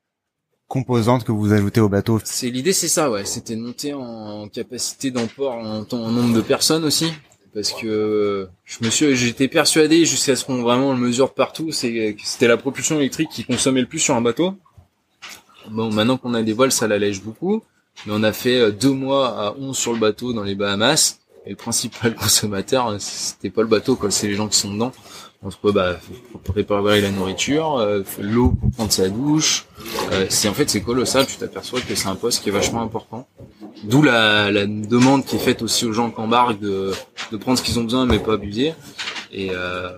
composantes que vous ajoutez au bateau. C'est l'idée, c'est ça, ouais. C'était de monter en capacité d'emport en, en nombre de personnes aussi, parce que je me suis, j'étais persuadé jusqu'à ce qu'on vraiment le mesure partout, c'est c'était la propulsion électrique qui consommait le plus sur un bateau. Bon, maintenant qu'on a des voiles, ça l'allège beaucoup, mais on a fait euh, deux mois à 11 sur le bateau dans les Bahamas, et le principal consommateur, c'était pas le bateau, quoi, c'est les gens qui sont dedans. On se bah, pour préparer la nourriture, euh, l'eau pour prendre sa douche. Euh, c'est en fait c'est colossal. Tu t'aperçois que c'est un poste qui est vachement important. D'où la, la, demande qui est faite aussi aux gens qui embarquent de, de prendre ce qu'ils ont besoin mais pas abuser. Et, euh,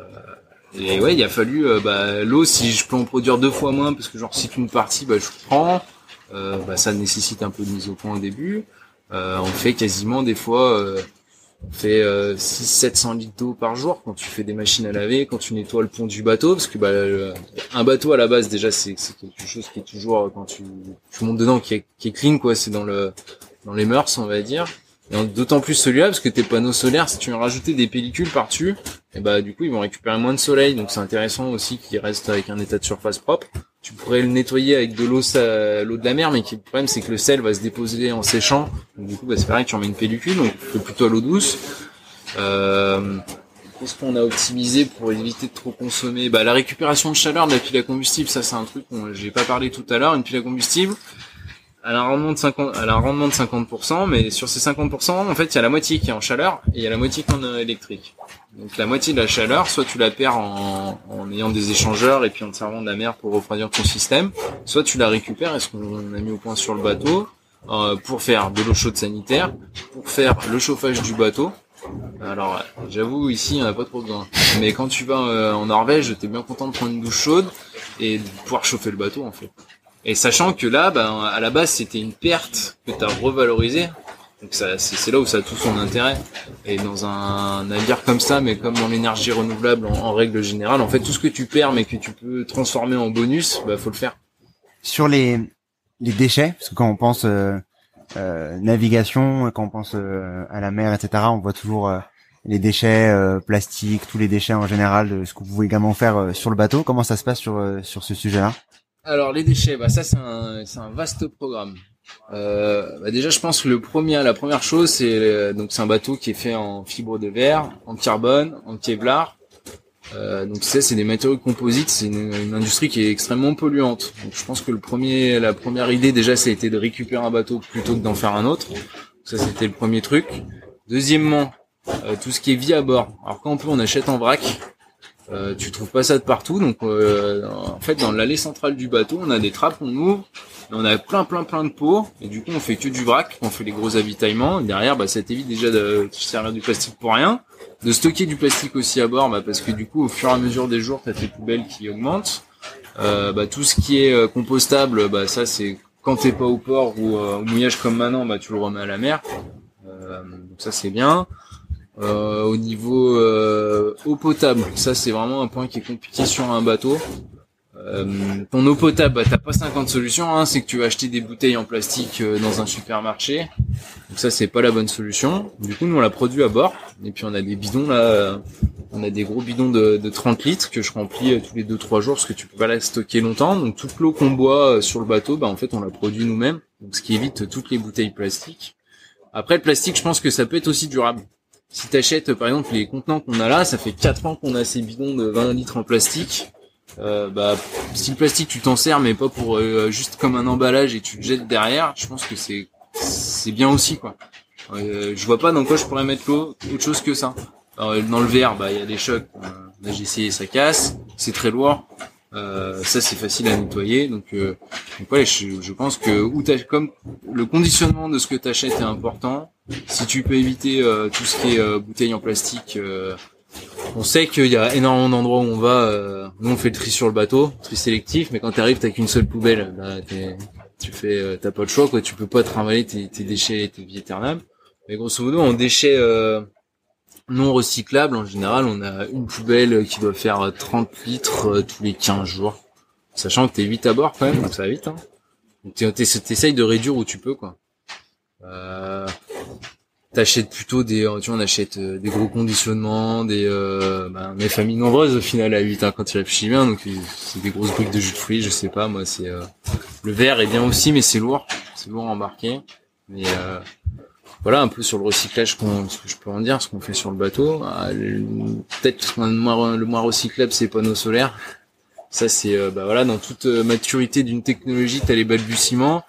et ouais, il a fallu euh, bah, l'eau. Si je peux en produire deux fois moins parce que genre si une partie, bah, je prends. Euh, bah, ça nécessite un peu de mise au point au début. on fait quasiment des fois on fait euh, 6 700 litres d'eau par jour quand tu fais des machines à laver, quand tu nettoies le pont du bateau, parce que bah, un bateau à la base déjà c'est quelque chose qui est toujours euh, quand tu, tu montes dedans qui est, qui est clean quoi, c'est dans le dans les mœurs on va dire. Et d'autant plus celui-là parce que tes panneaux solaires, si tu veux rajouter des pellicules par-dessus, et bah du coup ils vont récupérer moins de soleil, donc c'est intéressant aussi qu'ils restent avec un état de surface propre. Tu pourrais le nettoyer avec de l'eau l'eau de la mer mais le problème c'est que le sel va se déposer en séchant. Donc du coup bah, c'est pareil tu remets une pellicule donc plutôt à l'eau douce. Euh, qu'est-ce qu'on a optimisé pour éviter de trop consommer? Bah la récupération de chaleur de la pile à combustible ça c'est un truc dont j'ai pas parlé tout à l'heure. Une pile à combustible elle a un rendement de 50 elle a un rendement de 50% mais sur ces 50% en fait il y a la moitié qui est en chaleur et il y a la moitié qui est en électrique donc la moitié de la chaleur, soit tu la perds en, ayant des échangeurs et puis en te servant de la mer pour refroidir ton système, soit tu la récupères, et ce qu'on a mis au point sur le bateau, euh, pour faire de l'eau chaude sanitaire, pour faire le chauffage du bateau. Alors j'avoue ici on n'a pas trop besoin. Mais quand tu vas euh, en Norvège, t'es bien content de prendre une douche chaude et de pouvoir chauffer le bateau en fait. Et sachant que là, ben, à la base c'était une perte que tu as revalorisée donc c'est là où ça a tout son intérêt. Et dans un navire comme ça, mais comme dans l'énergie renouvelable en, règle générale, en fait tout ce que tu perds mais que tu peux transformer en bonus, bah faut le faire. Sur les les déchets, parce que quand on pense euh, euh, navigation, quand on pense euh, à la mer, etc., on voit toujours les déchets plastiques, tous les déchets en général, de ce que vous pouvez également faire sur le bateau. Comment ça se passe sur sur ce sujet-là? Alors les déchets, bah ça c'est un un vaste programme. Euh, bah déjà, je pense que le premier, la première chose, c'est euh, donc c'est un bateau qui est fait en fibre de verre, en carbone, en Kevlar. Euh, donc ça, c'est des matériaux composites. C'est une, industrie qui est extrêmement polluante. Donc je pense que le premier, la première idée déjà, été de récupérer un bateau plutôt que d'en faire un autre. Ça, c'était le premier truc. Deuxièmement, euh, tout ce qui est vie à bord. Alors quand on peut, on achète en vrac. Euh, tu trouves pas ça de partout, donc euh, en fait dans l'allée centrale du bateau, on a des trappes, on ouvre, on a plein plein plein de pots, et du coup on fait que du vrac, on fait les gros avitaillements. derrière, bah, ça t'évite déjà de servir du plastique pour rien, de stocker du plastique aussi à bord, bah, parce que du coup au fur et à mesure des jours, t'as tes poubelles qui augmentent. Euh, bah, tout ce qui est euh, compostable, bah, ça c'est quand t'es pas au port ou au mouillage comme maintenant, bah, tu le remets à la mer. donc ça c'est bien. Euh, au niveau euh, eau potable, ça c'est vraiment un point qui est compliqué sur un bateau. Euh, ton eau potable, bah, t'as pas 50 solutions, hein, c'est que tu vas acheter des bouteilles en plastique euh, dans un supermarché. Donc ça c'est pas la bonne solution. Du coup nous on l'a produit à bord. Et puis on a des bidons là, on a des gros bidons de, de 30 litres que je remplis tous les 2-3 jours parce que tu peux pas la stocker longtemps. Donc toute l'eau qu'on boit sur le bateau, bah en fait on la produit nous-mêmes. Donc ce qui évite toutes les bouteilles plastiques. Après le plastique, je pense que ça peut être aussi durable si t'achètes par exemple les contenants qu'on a là, ça fait 4 ans qu'on a ces bidons de 20 litres en plastique. Euh, bah, si le plastique tu t'en sers mais pas pour euh, juste comme un emballage et tu le jettes derrière, je pense que c'est c'est bien aussi quoi. Euh, je vois pas dans quoi je pourrais mettre autre chose que ça. Alors, dans le verre, bah il y a des chocs. là j'ai essayé, ça casse, c'est très lourd. Euh, ça c'est facile à nettoyer donc, euh, donc ouais, je, pense que où comme le conditionnement de ce que tu achètes est important si tu peux éviter euh, tout ce qui est euh, bouteilles en plastique on sait qu'il y a énormément d'endroits où on va nous on fait le tri sur le bateau tri sélectif mais quand tu arrives t'as qu'une seule poubelle bah, tu fais t'as pas le choix quoi tu peux pas trimballer tes, tes déchets tes vies éternables mais grosso modo en déchets non recyclable, en général, on a une poubelle qui doit faire 30 litres euh, tous les 15 jours. Sachant que t'es vite à bord quand même, donc ça va vite. Hein. T'essayes de réduire où tu peux, quoi. Euh... t'achètes plutôt des, tu vois, on achète des gros conditionnements, des, euh, ben, mes familles nombreuses au final à 8 hein, quand tu réfléchis bien, donc c'est des grosses briques de jus de fruits, je sais pas, moi c'est le verre est bien aussi, mais c'est lourd, c'est lourd à embarquer, mais voilà un peu sur le recyclage ce que je peux en dire ce qu'on fait sur le bateau. Ah, peut-être le moins le moins recyclable c'est panneaux solaires. Ça c'est euh, bah voilà dans toute euh, maturité d'une technologie t'as les balbutiements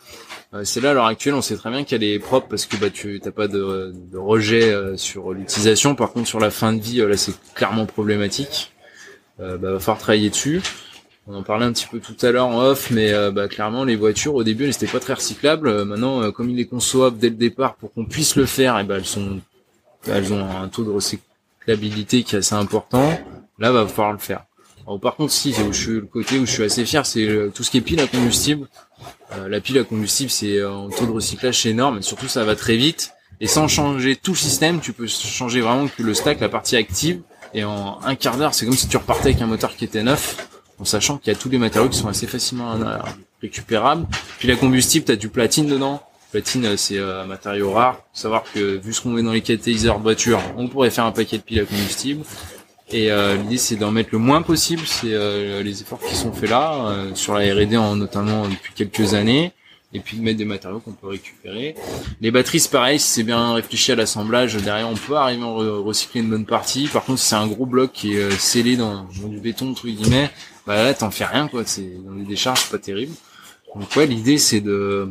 euh, c'est là à l'heure actuelle on sait très bien qu'elle est propre parce que bah tu t'as pas de, rejet sur l'utilisation par contre sur la fin de vie là c'est clairement problématique bah va falloir travailler dessus on en parlait un petit peu tout à l'heure en off, mais euh, bah, clairement les voitures au début elles n'étaient pas très recyclables. Euh, maintenant, euh, comme il est concevable dès le départ pour qu'on puisse le faire, et ben elles sont, elles ont un taux de recyclabilité qui est assez important. Là, va falloir le faire. Par contre, si où je suis le côté où je suis assez fier, c'est tout ce qui est pile à combustible. la pile à combustible, c'est un taux de recyclage énorme, et surtout ça va très vite. Et sans changer tout le système, tu peux changer vraiment que le stack, la partie active, et en un quart d'heure, c'est comme si tu repartais avec un moteur qui était neuf en sachant qu'il y a tous les matériaux qui sont assez facilement euh, récupérables. Puis la combustible, tu as du platine dedans. Platine, euh, c'est euh, un matériau rare. Faut savoir que vu ce qu'on met dans les catalyseurs de voiture, on pourrait faire un paquet de piles à combustible. Et l'idée, c'est d'en mettre le moins possible. C'est les efforts qui sont faits là sur la R&D, notamment depuis quelques années et puis de mettre des matériaux qu'on peut récupérer. Les batteries, c'est pareil, si c'est bien réfléchi à l'assemblage, derrière on peut arriver à recycler une bonne partie. Par contre, si c'est un gros bloc qui est scellé dans, dans du béton, entre guillemets, bah là t'en fais rien quoi c'est dans les décharges pas terrible donc ouais l'idée c'est de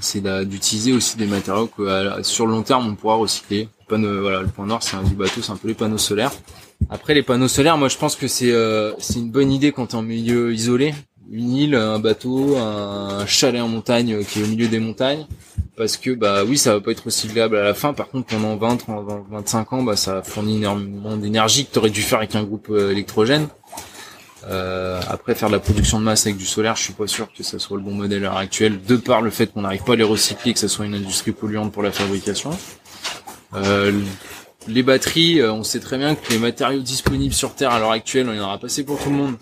c'est d'utiliser aussi des matériaux que sur le long terme on pourra recycler panneau, voilà le point nord c'est un du bateau c'est un peu les panneaux solaires après les panneaux solaires moi je pense que c'est euh, c'est une bonne idée quand t'es en milieu isolé. Une île un bateau un chalet en montagne qui est au milieu des montagnes. Parce que bah oui ça va pas être recyclable à la fin. Par contre pendant 20 30 25 ans bah ça fournit énormément d'énergie que t'aurais dû faire avec un groupe euh, électrogène. Euh, après, faire de la production de masse avec du solaire, je suis pas sûr que ça soit le bon modèle à l'heure actuelle, de par le fait qu'on n'arrive pas à les recycler, que ça soit une industrie polluante pour la fabrication. Euh, les batteries, euh, on sait très bien que les matériaux disponibles sur Terre à l'heure actuelle, on y en aura passé pour tout le monde.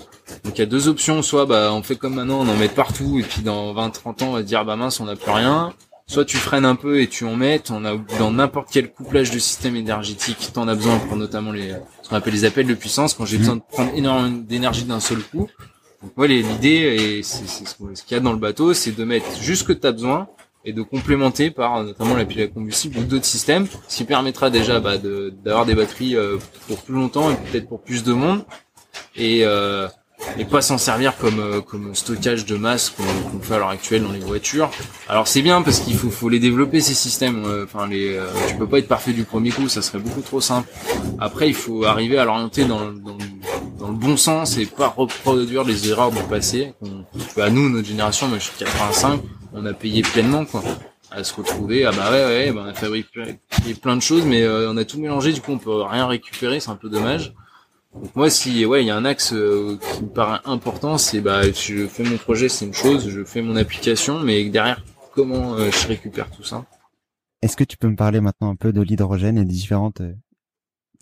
Donc il y a deux options, soit bah on fait comme maintenant, on en met partout, et puis dans 20-30 ans on va dire bah mince on n'a plus rien, soit tu freines un peu et tu en mets, on a dans n'importe quel couplage de système énergétique, t'en as besoin pour notamment les ce qu'on appelle les appels de puissance quand j'ai besoin de prendre énormément d'énergie d'un seul coup. Donc voilà, l'idée et c'est ce qu'il y a dans le bateau, c'est de mettre juste ce que tu as besoin et de complémenter par notamment la pile à combustible ou d'autres systèmes, ce qui permettra déjà bah, d'avoir des batteries euh, pour plus longtemps et peut-être pour plus de monde. Et euh, et pas s'en servir comme euh, comme stockage de masse qu'on fait à l'heure actuelle dans les voitures. Alors c'est bien parce qu'il faut faut les développer ces systèmes. Euh, enfin les euh, tu peux pas être parfait du premier coup, ça serait beaucoup trop simple. Après il faut arriver à l'orienter dans, dans, dans le bon sens et pas reproduire les erreurs du passé. à nous notre génération, moi je suis 85, on a payé pleinement quoi à se retrouver ah bah ouais ouais on a fabriqué plein de choses mais on a tout mélangé du coup on peut rien récupérer c'est un peu dommage. Donc moi, si ouais, il y a un axe euh, qui me paraît important, c'est bah je fais mon projet, c'est une chose, je fais mon application, mais derrière, comment euh, je récupère tout ça? Est-ce que tu peux me parler maintenant un peu de l'hydrogène et des différentes euh,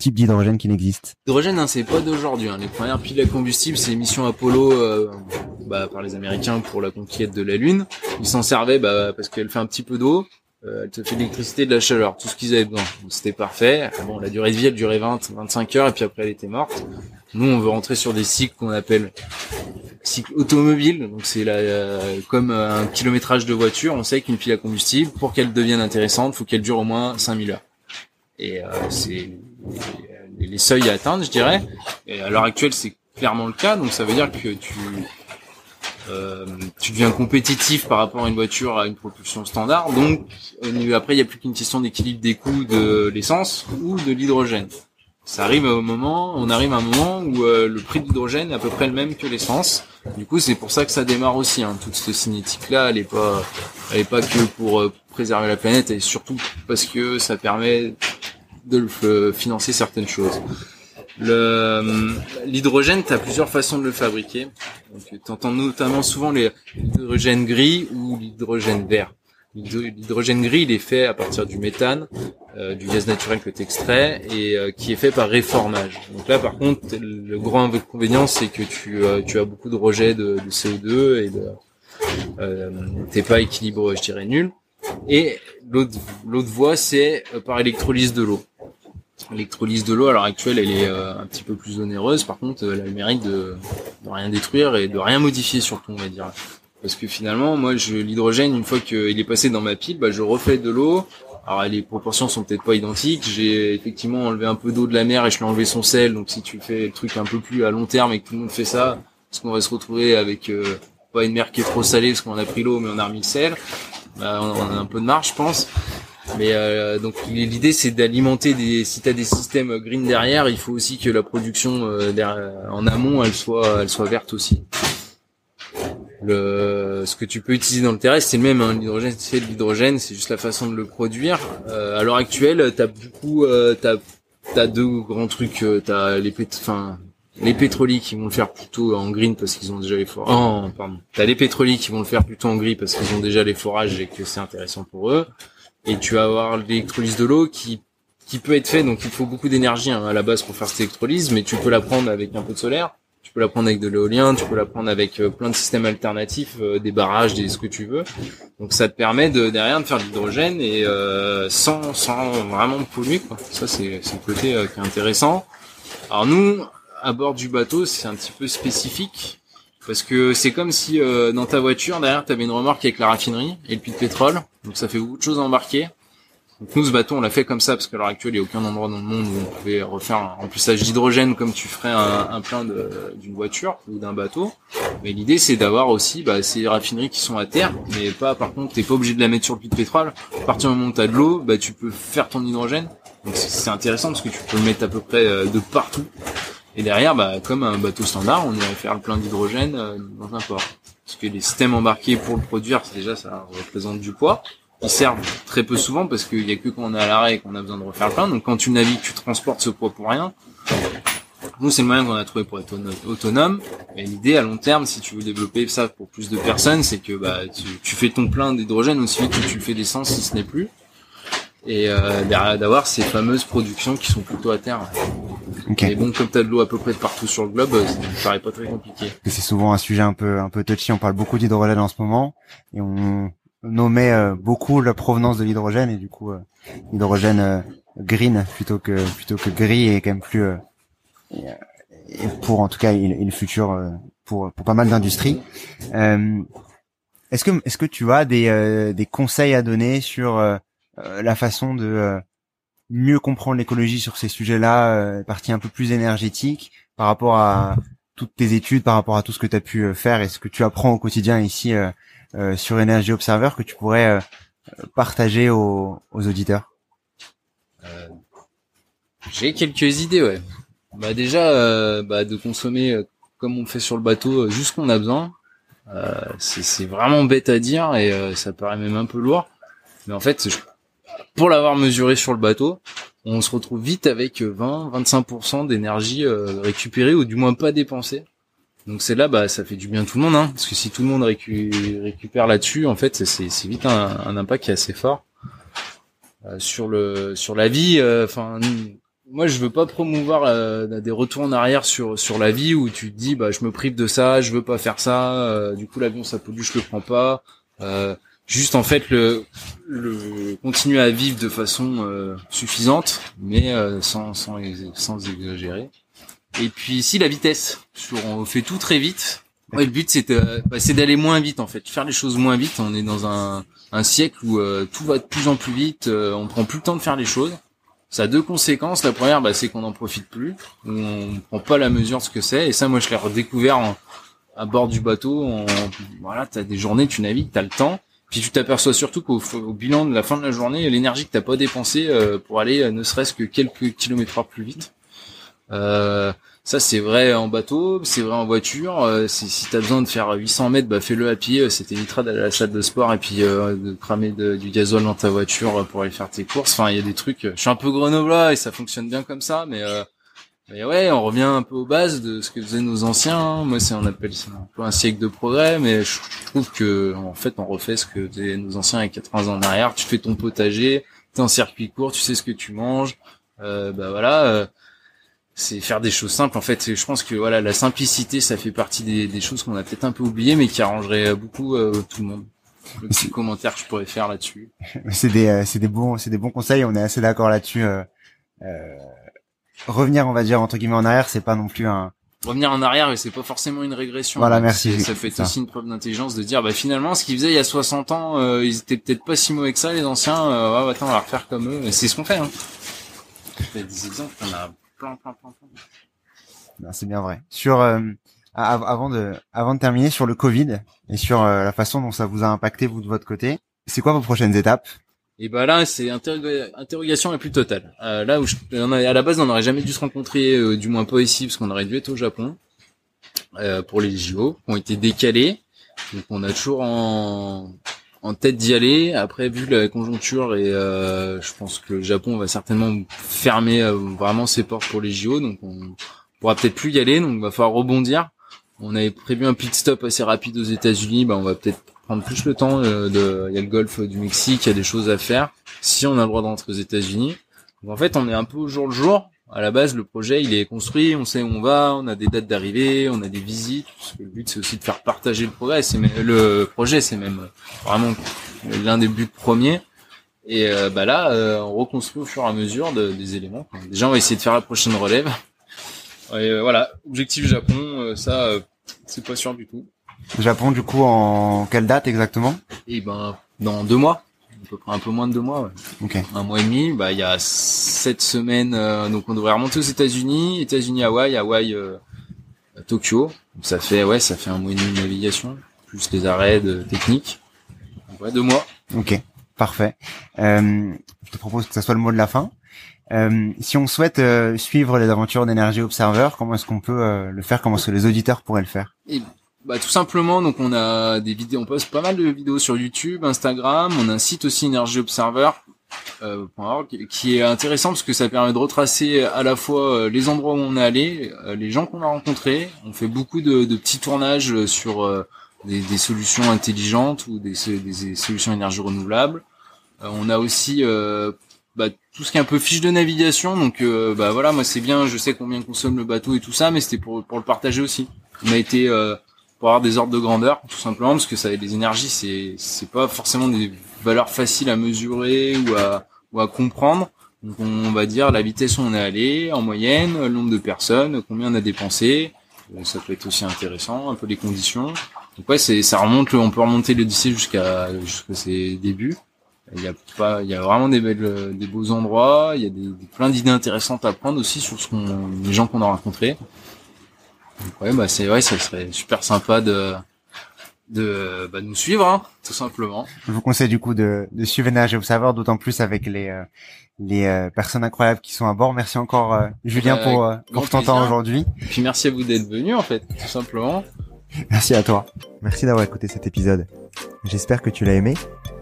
types d'hydrogène qui existent L'hydrogène, hein, c'est pas d'aujourd'hui. Hein. Les premières piles à combustible, c'est mission Apollo bah, par les Américains pour la conquête de la Lune. Ils s'en servaient bah, parce qu'elle fait un petit peu d'eau euh, elle te fait de l'électricité, de la chaleur, tout ce qu'ils avaient besoin. C'était parfait. Bon, la durée de vie, elle durait 20, 25 heures et puis après elle était morte. Nous, on veut rentrer sur des cycles qu'on appelle cycles automobiles. Donc c'est là euh, comme un kilométrage de voiture. On sait qu'une pile à combustible, pour qu'elle devienne intéressante, faut qu'elle dure au moins 5000 heures. Et euh, c'est les seuils à atteindre, je dirais. Et à l'heure actuelle, c'est clairement le cas. Donc ça veut dire que tu euh, tu deviens compétitif par rapport à une voiture à une propulsion standard. Donc après, il n'y a plus qu'une question d'équilibre des coûts de l'essence ou de l'hydrogène. Ça arrive au moment, on arrive à un moment où euh, le prix de l'hydrogène est à peu près le même que l'essence. Du coup, c'est pour ça que ça démarre aussi. Hein. Toute cette cinétique-là, elle est pas, elle est pas que pour euh, préserver la planète, et surtout parce que ça permet de financer certaines choses. L'hydrogène, tu as plusieurs façons de le fabriquer. Tu entends notamment souvent l'hydrogène gris ou l'hydrogène vert. L'hydrogène gris, il est fait à partir du méthane, euh, du gaz naturel que tu extrais, et euh, qui est fait par réformage. Donc là, par contre, le grand inconvénient, c'est que tu, euh, tu as beaucoup de rejet de, de CO2 et de, t'es pas équilibré, je dirais nul. Et l'autre l'autre voie, c'est par électrolyse de l'eau. L'électrolyse de l'eau à l'heure actuelle, elle est un petit peu plus onéreuse. Par contre, elle a le mérite de, de rien détruire et de rien modifier surtout, on va dire. Parce que finalement, moi, je l'hydrogène, une fois qu'il est passé dans ma pile, bah, je refais de l'eau. Alors les proportions sont peut-être pas identiques. J'ai effectivement enlevé un peu d'eau de la mer et je l'ai enlevé son sel. Donc si tu fais le truc un peu plus à long terme et que tout le monde fait ça, parce qu'on va se retrouver avec euh, pas une mer qui est trop salée parce qu'on a pris l'eau mais on a remis le sel. Bah, on a un peu de marge, je pense. Mais euh, donc l'idée c'est d'alimenter des. Si t'as des systèmes green derrière, il faut aussi que la production euh, en amont elle soit elle soit verte aussi le ce que tu peux utiliser dans le terrestre c'est le même hein, l'hydrogène c'est de l'hydrogène c'est juste la façon de le produire euh, à l'heure actuelle t'as beaucoup euh, t'as t'as deux grands trucs euh, t'as les enfin les pétroliers qui vont le faire plutôt en green parce qu'ils ont déjà les forages. Oh, pardon. T'as les pétroliers qui vont le faire plutôt en gris parce qu'ils ont déjà les forages et que c'est intéressant pour eux. Et tu vas avoir l'électrolyse de l'eau qui qui peut être fait donc il faut beaucoup d'énergie hein, à la base pour faire cette électrolyse, mais tu peux la prendre avec un peu de solaire tu peux la prendre avec de l'éolien, tu peux la prendre avec euh, plein de systèmes alternatifs, euh, des barrages, des ce que tu veux. Donc ça te permet de derrière de faire de l'hydrogène et euh, sans sans vraiment polluer quoi. Ça c'est c'est le côté qui est intéressant. Alors nous à bord du bateau, c'est un petit peu spécifique parce que c'est comme si dans ta voiture derrière tu avais une remorque avec la raffinerie et le puits de pétrole. Donc ça fait beaucoup de choses à embarquer. Donc nous, ce bateau, on l'a fait comme ça parce qu'à l'heure actuelle, il n'y a aucun endroit dans le monde où on pouvait refaire un remplissage d'hydrogène comme tu ferais un, un plein d'une voiture ou d'un bateau. Mais l'idée, c'est d'avoir aussi bah, ces raffineries qui sont à terre, mais pas. Par contre, t'es pas obligé de la mettre sur le puits de pétrole. À partir du moment où t'as de l'eau, bah tu peux faire ton hydrogène. Donc c'est intéressant parce que tu peux le mettre à peu près euh, de partout. Et derrière, bah, comme un bateau standard, on irait faire le plein d'hydrogène euh, dans un port. Parce que les systèmes embarqués pour le produire, déjà, ça représente du poids ils servent très peu souvent parce qu'il y a que quand on est à l'arrêt qu'on a besoin de refaire le plein. Donc quand tu navigues, tu transportes ce poids pour rien. Nous, c'est le moyen qu'on a trouvé pour être autonome. Et l'idée à long terme, si tu veux développer ça pour plus de personnes, c'est que bah, tu, fais ton plein d'hydrogène aussi vite que tu le fais d'essence si ce n'est plus. Et euh, d'avoir ces fameuses productions qui sont plutôt à terre. Okay. Et bon, comme tu as de l'eau à peu près de partout sur le globe, ça me paraît pas très compliqué. C'est souvent un sujet un peu un peu touchy. On parle beaucoup d'hydrogène en ce moment et on nommait euh, beaucoup la provenance de l'hydrogène et du coup euh, l'hydrogène euh, green plutôt que plutôt que gris est quand même plus et pour en tout cas et, le futur pour pour pas mal d'industries. est-ce que est-ce que tu as des des conseils à donner sur la façon de mieux comprendre l'écologie sur ces sujets-là, partie un peu plus énergétique par rapport à toutes tes études, par rapport à tout ce que tu as pu faire et ce que tu apprends au quotidien ici euh, sur Energy Observer que tu pourrais euh, partager aux, auditeurs euh, J'ai quelques idées, ouais. Bah déjà, bah, de consommer comme on fait sur le bateau, juste ce qu'on a besoin. c'est vraiment bête à dire et ça paraît même un peu lourd. Mais en fait, pour l'avoir mesuré sur le bateau, on se retrouve vite avec 20-25% d'énergie récupérée ou du moins pas dépensée. Donc c'est là, bah, ça fait du bien à tout le monde, hein, parce que si tout le monde récupère là-dessus, en fait, c'est vite un, impact qui est assez fort euh, sur le sur la vie. Euh, enfin, moi, je veux pas promouvoir euh, des retours en arrière sur sur la vie où tu te dis, bah, je me prive de ça, je veux pas faire ça. du coup, l'avion ça pollue, je le prends pas. Juste en fait le, le continuer à vivre de façon suffisante, mais sans sans sans exagérer. Et puis si la vitesse, sur, on fait tout très vite. Ouais, le but c'est bah, d'aller moins vite en fait, faire les choses moins vite. On est dans un, un siècle où euh, tout va de plus en plus vite, euh, on prend plus le temps de faire les choses. Ça a deux conséquences. La première, bah, c'est qu'on n'en profite plus, on prend pas la mesure de ce que c'est. Et ça, moi, je l'ai redécouvert à bord du bateau. En, voilà, t'as des journées, tu navigues, t'as le temps. Puis tu t'aperçois surtout qu'au bilan de la fin de la journée, l'énergie que t'as pas dépensée euh, pour aller ne serait-ce que quelques kilomètres heure plus vite. Euh, ça c'est vrai en bateau, c'est vrai en voiture. Euh, si, t'as besoin de faire 800 mètres, bah fais-le à pied. Ça t'évitera d'aller à la salle de sport et puis euh, de cramer du gasoil dans ta voiture pour aller faire tes courses. Enfin, il y a des trucs. Je suis un peu grenoblois et ça fonctionne bien comme ça, mais, euh, mais ouais, on revient un peu aux bases de ce que faisaient nos anciens. Moi, c'est on appelle ça un peu un siècle de progrès, mais je, trouve que en fait, on refait ce que faisaient nos anciens avec 80 ans en arrière. Tu fais ton potager, t'es en circuit court, tu sais ce que tu manges. Euh, bah voilà c'est faire des choses simples en fait je pense que voilà la simplicité ça fait partie des, des choses qu'on a peut-être un peu oubliées mais qui arrangerait beaucoup euh, tout le monde le petit commentaire que je pourrais faire là-dessus. C'est des, euh, c'est des bons, c'est des bons conseils. On est assez d'accord là-dessus. Euh, revenir, on va dire entre guillemets en arrière, c'est pas non plus un. Revenir en arrière, mais c'est pas forcément une régression. Voilà, merci. Ça fait aussi une preuve d'intelligence de dire, bah finalement, ce qu'ils faisaient il y a 60 ans, ils étaient peut-être pas si mauvais que ça, les anciens. Euh, ouais, attends, on va refaire comme eux. C'est ce qu'on fait. Hein. Il y a des exemples, on a plein, plein, plein, plein. C'est bien vrai. Sur avant de avant de terminer sur le Covid et sur euh, la façon dont ça vous a impacté vous de votre côté, c'est quoi vos prochaines étapes? Et bah là, c'est interrogation la plus totale. Euh, là où je, à la base, on n'aurait jamais dû se rencontrer, euh, du moins pas ici, parce qu'on aurait dû être au Japon pour les JO, qui ont été décalés. Donc on a toujours en en tête d'y aller. Après, vu la conjoncture et je pense que le Japon va certainement fermer vraiment ses portes pour les JO, donc on pourra peut-être plus y aller, donc va falloir rebondir. On avait prévu un pit stop assez rapide aux États-Unis, bah on va peut-être prendre plus le temps. Euh, de, il y a le golfe du Mexique, il y a des choses à faire. Si on a le droit d'entrer aux États-Unis, en fait, on est un peu au jour le jour. À la base, le projet, il est construit, on sait où on va, on a des dates d'arrivée, on a des visites. le but, c'est aussi de faire partager le progrès. Le projet, c'est même vraiment l'un des buts premiers. Et euh, bah là, euh, on reconstruit au fur et à mesure des éléments. Déjà, on va essayer de faire la prochaine relève. Et voilà, objectif Japon, ça, c'est pas sûr du tout. Japon, du coup, en quelle date exactement? Eh ben, dans deux mois. À peu près un peu moins de deux mois. Ouais. Ok. Un mois et demi. Bah, il y a sept semaines. Euh, donc, on devrait remonter aux États-Unis, États-Unis, Hawaï, Hawaï, euh, Tokyo. Donc, ça fait, ouais, ça fait un mois et demi de navigation, plus les arrêts de technique. Donc, ouais, deux mois. Ok. Parfait. Euh, je te propose que ça soit le mot de la fin. Euh, si on souhaite euh, suivre les aventures d'Energy Observer, comment est-ce qu'on peut euh, le faire? Comment est-ce que les auditeurs pourraient le faire? Et, bah, Tout simplement, donc on a des vidéos, on poste pas mal de vidéos sur YouTube, Instagram, on a un site aussi Energy Observer. qui est intéressant parce que ça permet de retracer à la fois les endroits où on est allé, les gens qu'on a rencontrés. On fait beaucoup de, de petits tournages sur des, des, solutions intelligentes ou des, des solutions énergie renouvelables. on a aussi bah, tout ce qui est un peu fiche de navigation. Donc euh, bah voilà, moi c'est bien, je sais combien consomme le bateau et tout ça, mais c'était pour pour le partager aussi. On a été euh, pour avoir des ordres de grandeur, tout simplement, parce que ça, les énergies, c'est c'est pas forcément des valeurs faciles à mesurer ou à ou à comprendre. Donc on va dire la vitesse où on est allé en moyenne, le nombre de personnes, combien on a dépensé. ça peut être aussi intéressant, un peu les conditions. Donc ouais, c'est ça remonte, on peut remonter l'Odyssée jusqu'à jusqu'à ses débuts. Il y a pas, il y a vraiment des belles, des beaux endroits. Il y a des, plein d'idées intéressantes à prendre aussi sur ce qu'on, les gens qu'on a rencontrés. Donc ouais, bah c'est ouais, ça serait super sympa de de bah, nous suivre, hein, tout simplement. Je vous conseille du coup de, de suivre Nage Observer, d'autant plus avec les euh, les euh, personnes incroyables qui sont à bord. Merci encore euh, Julien pour pour ton temps aujourd'hui. Et puis merci à vous d'être venu en fait, tout simplement. Merci à toi. Merci d'avoir écouté cet épisode. J'espère que tu l'as aimé.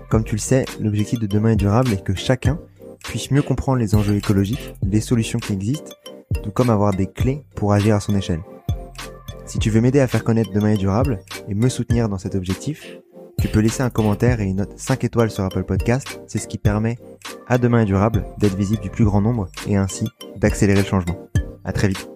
Comme tu le sais, l'objectif de demain est durable est que chacun puisse mieux comprendre les enjeux écologiques, les solutions qui existent, tout comme avoir des clés pour agir à son échelle. Si tu veux m'aider à faire connaître Demain est durable et me soutenir dans cet objectif, tu peux laisser un commentaire et une note 5 étoiles sur Apple Podcast, c'est ce qui permet à Demain est durable d'être visible du plus grand nombre et ainsi d'accélérer le changement. À très vite.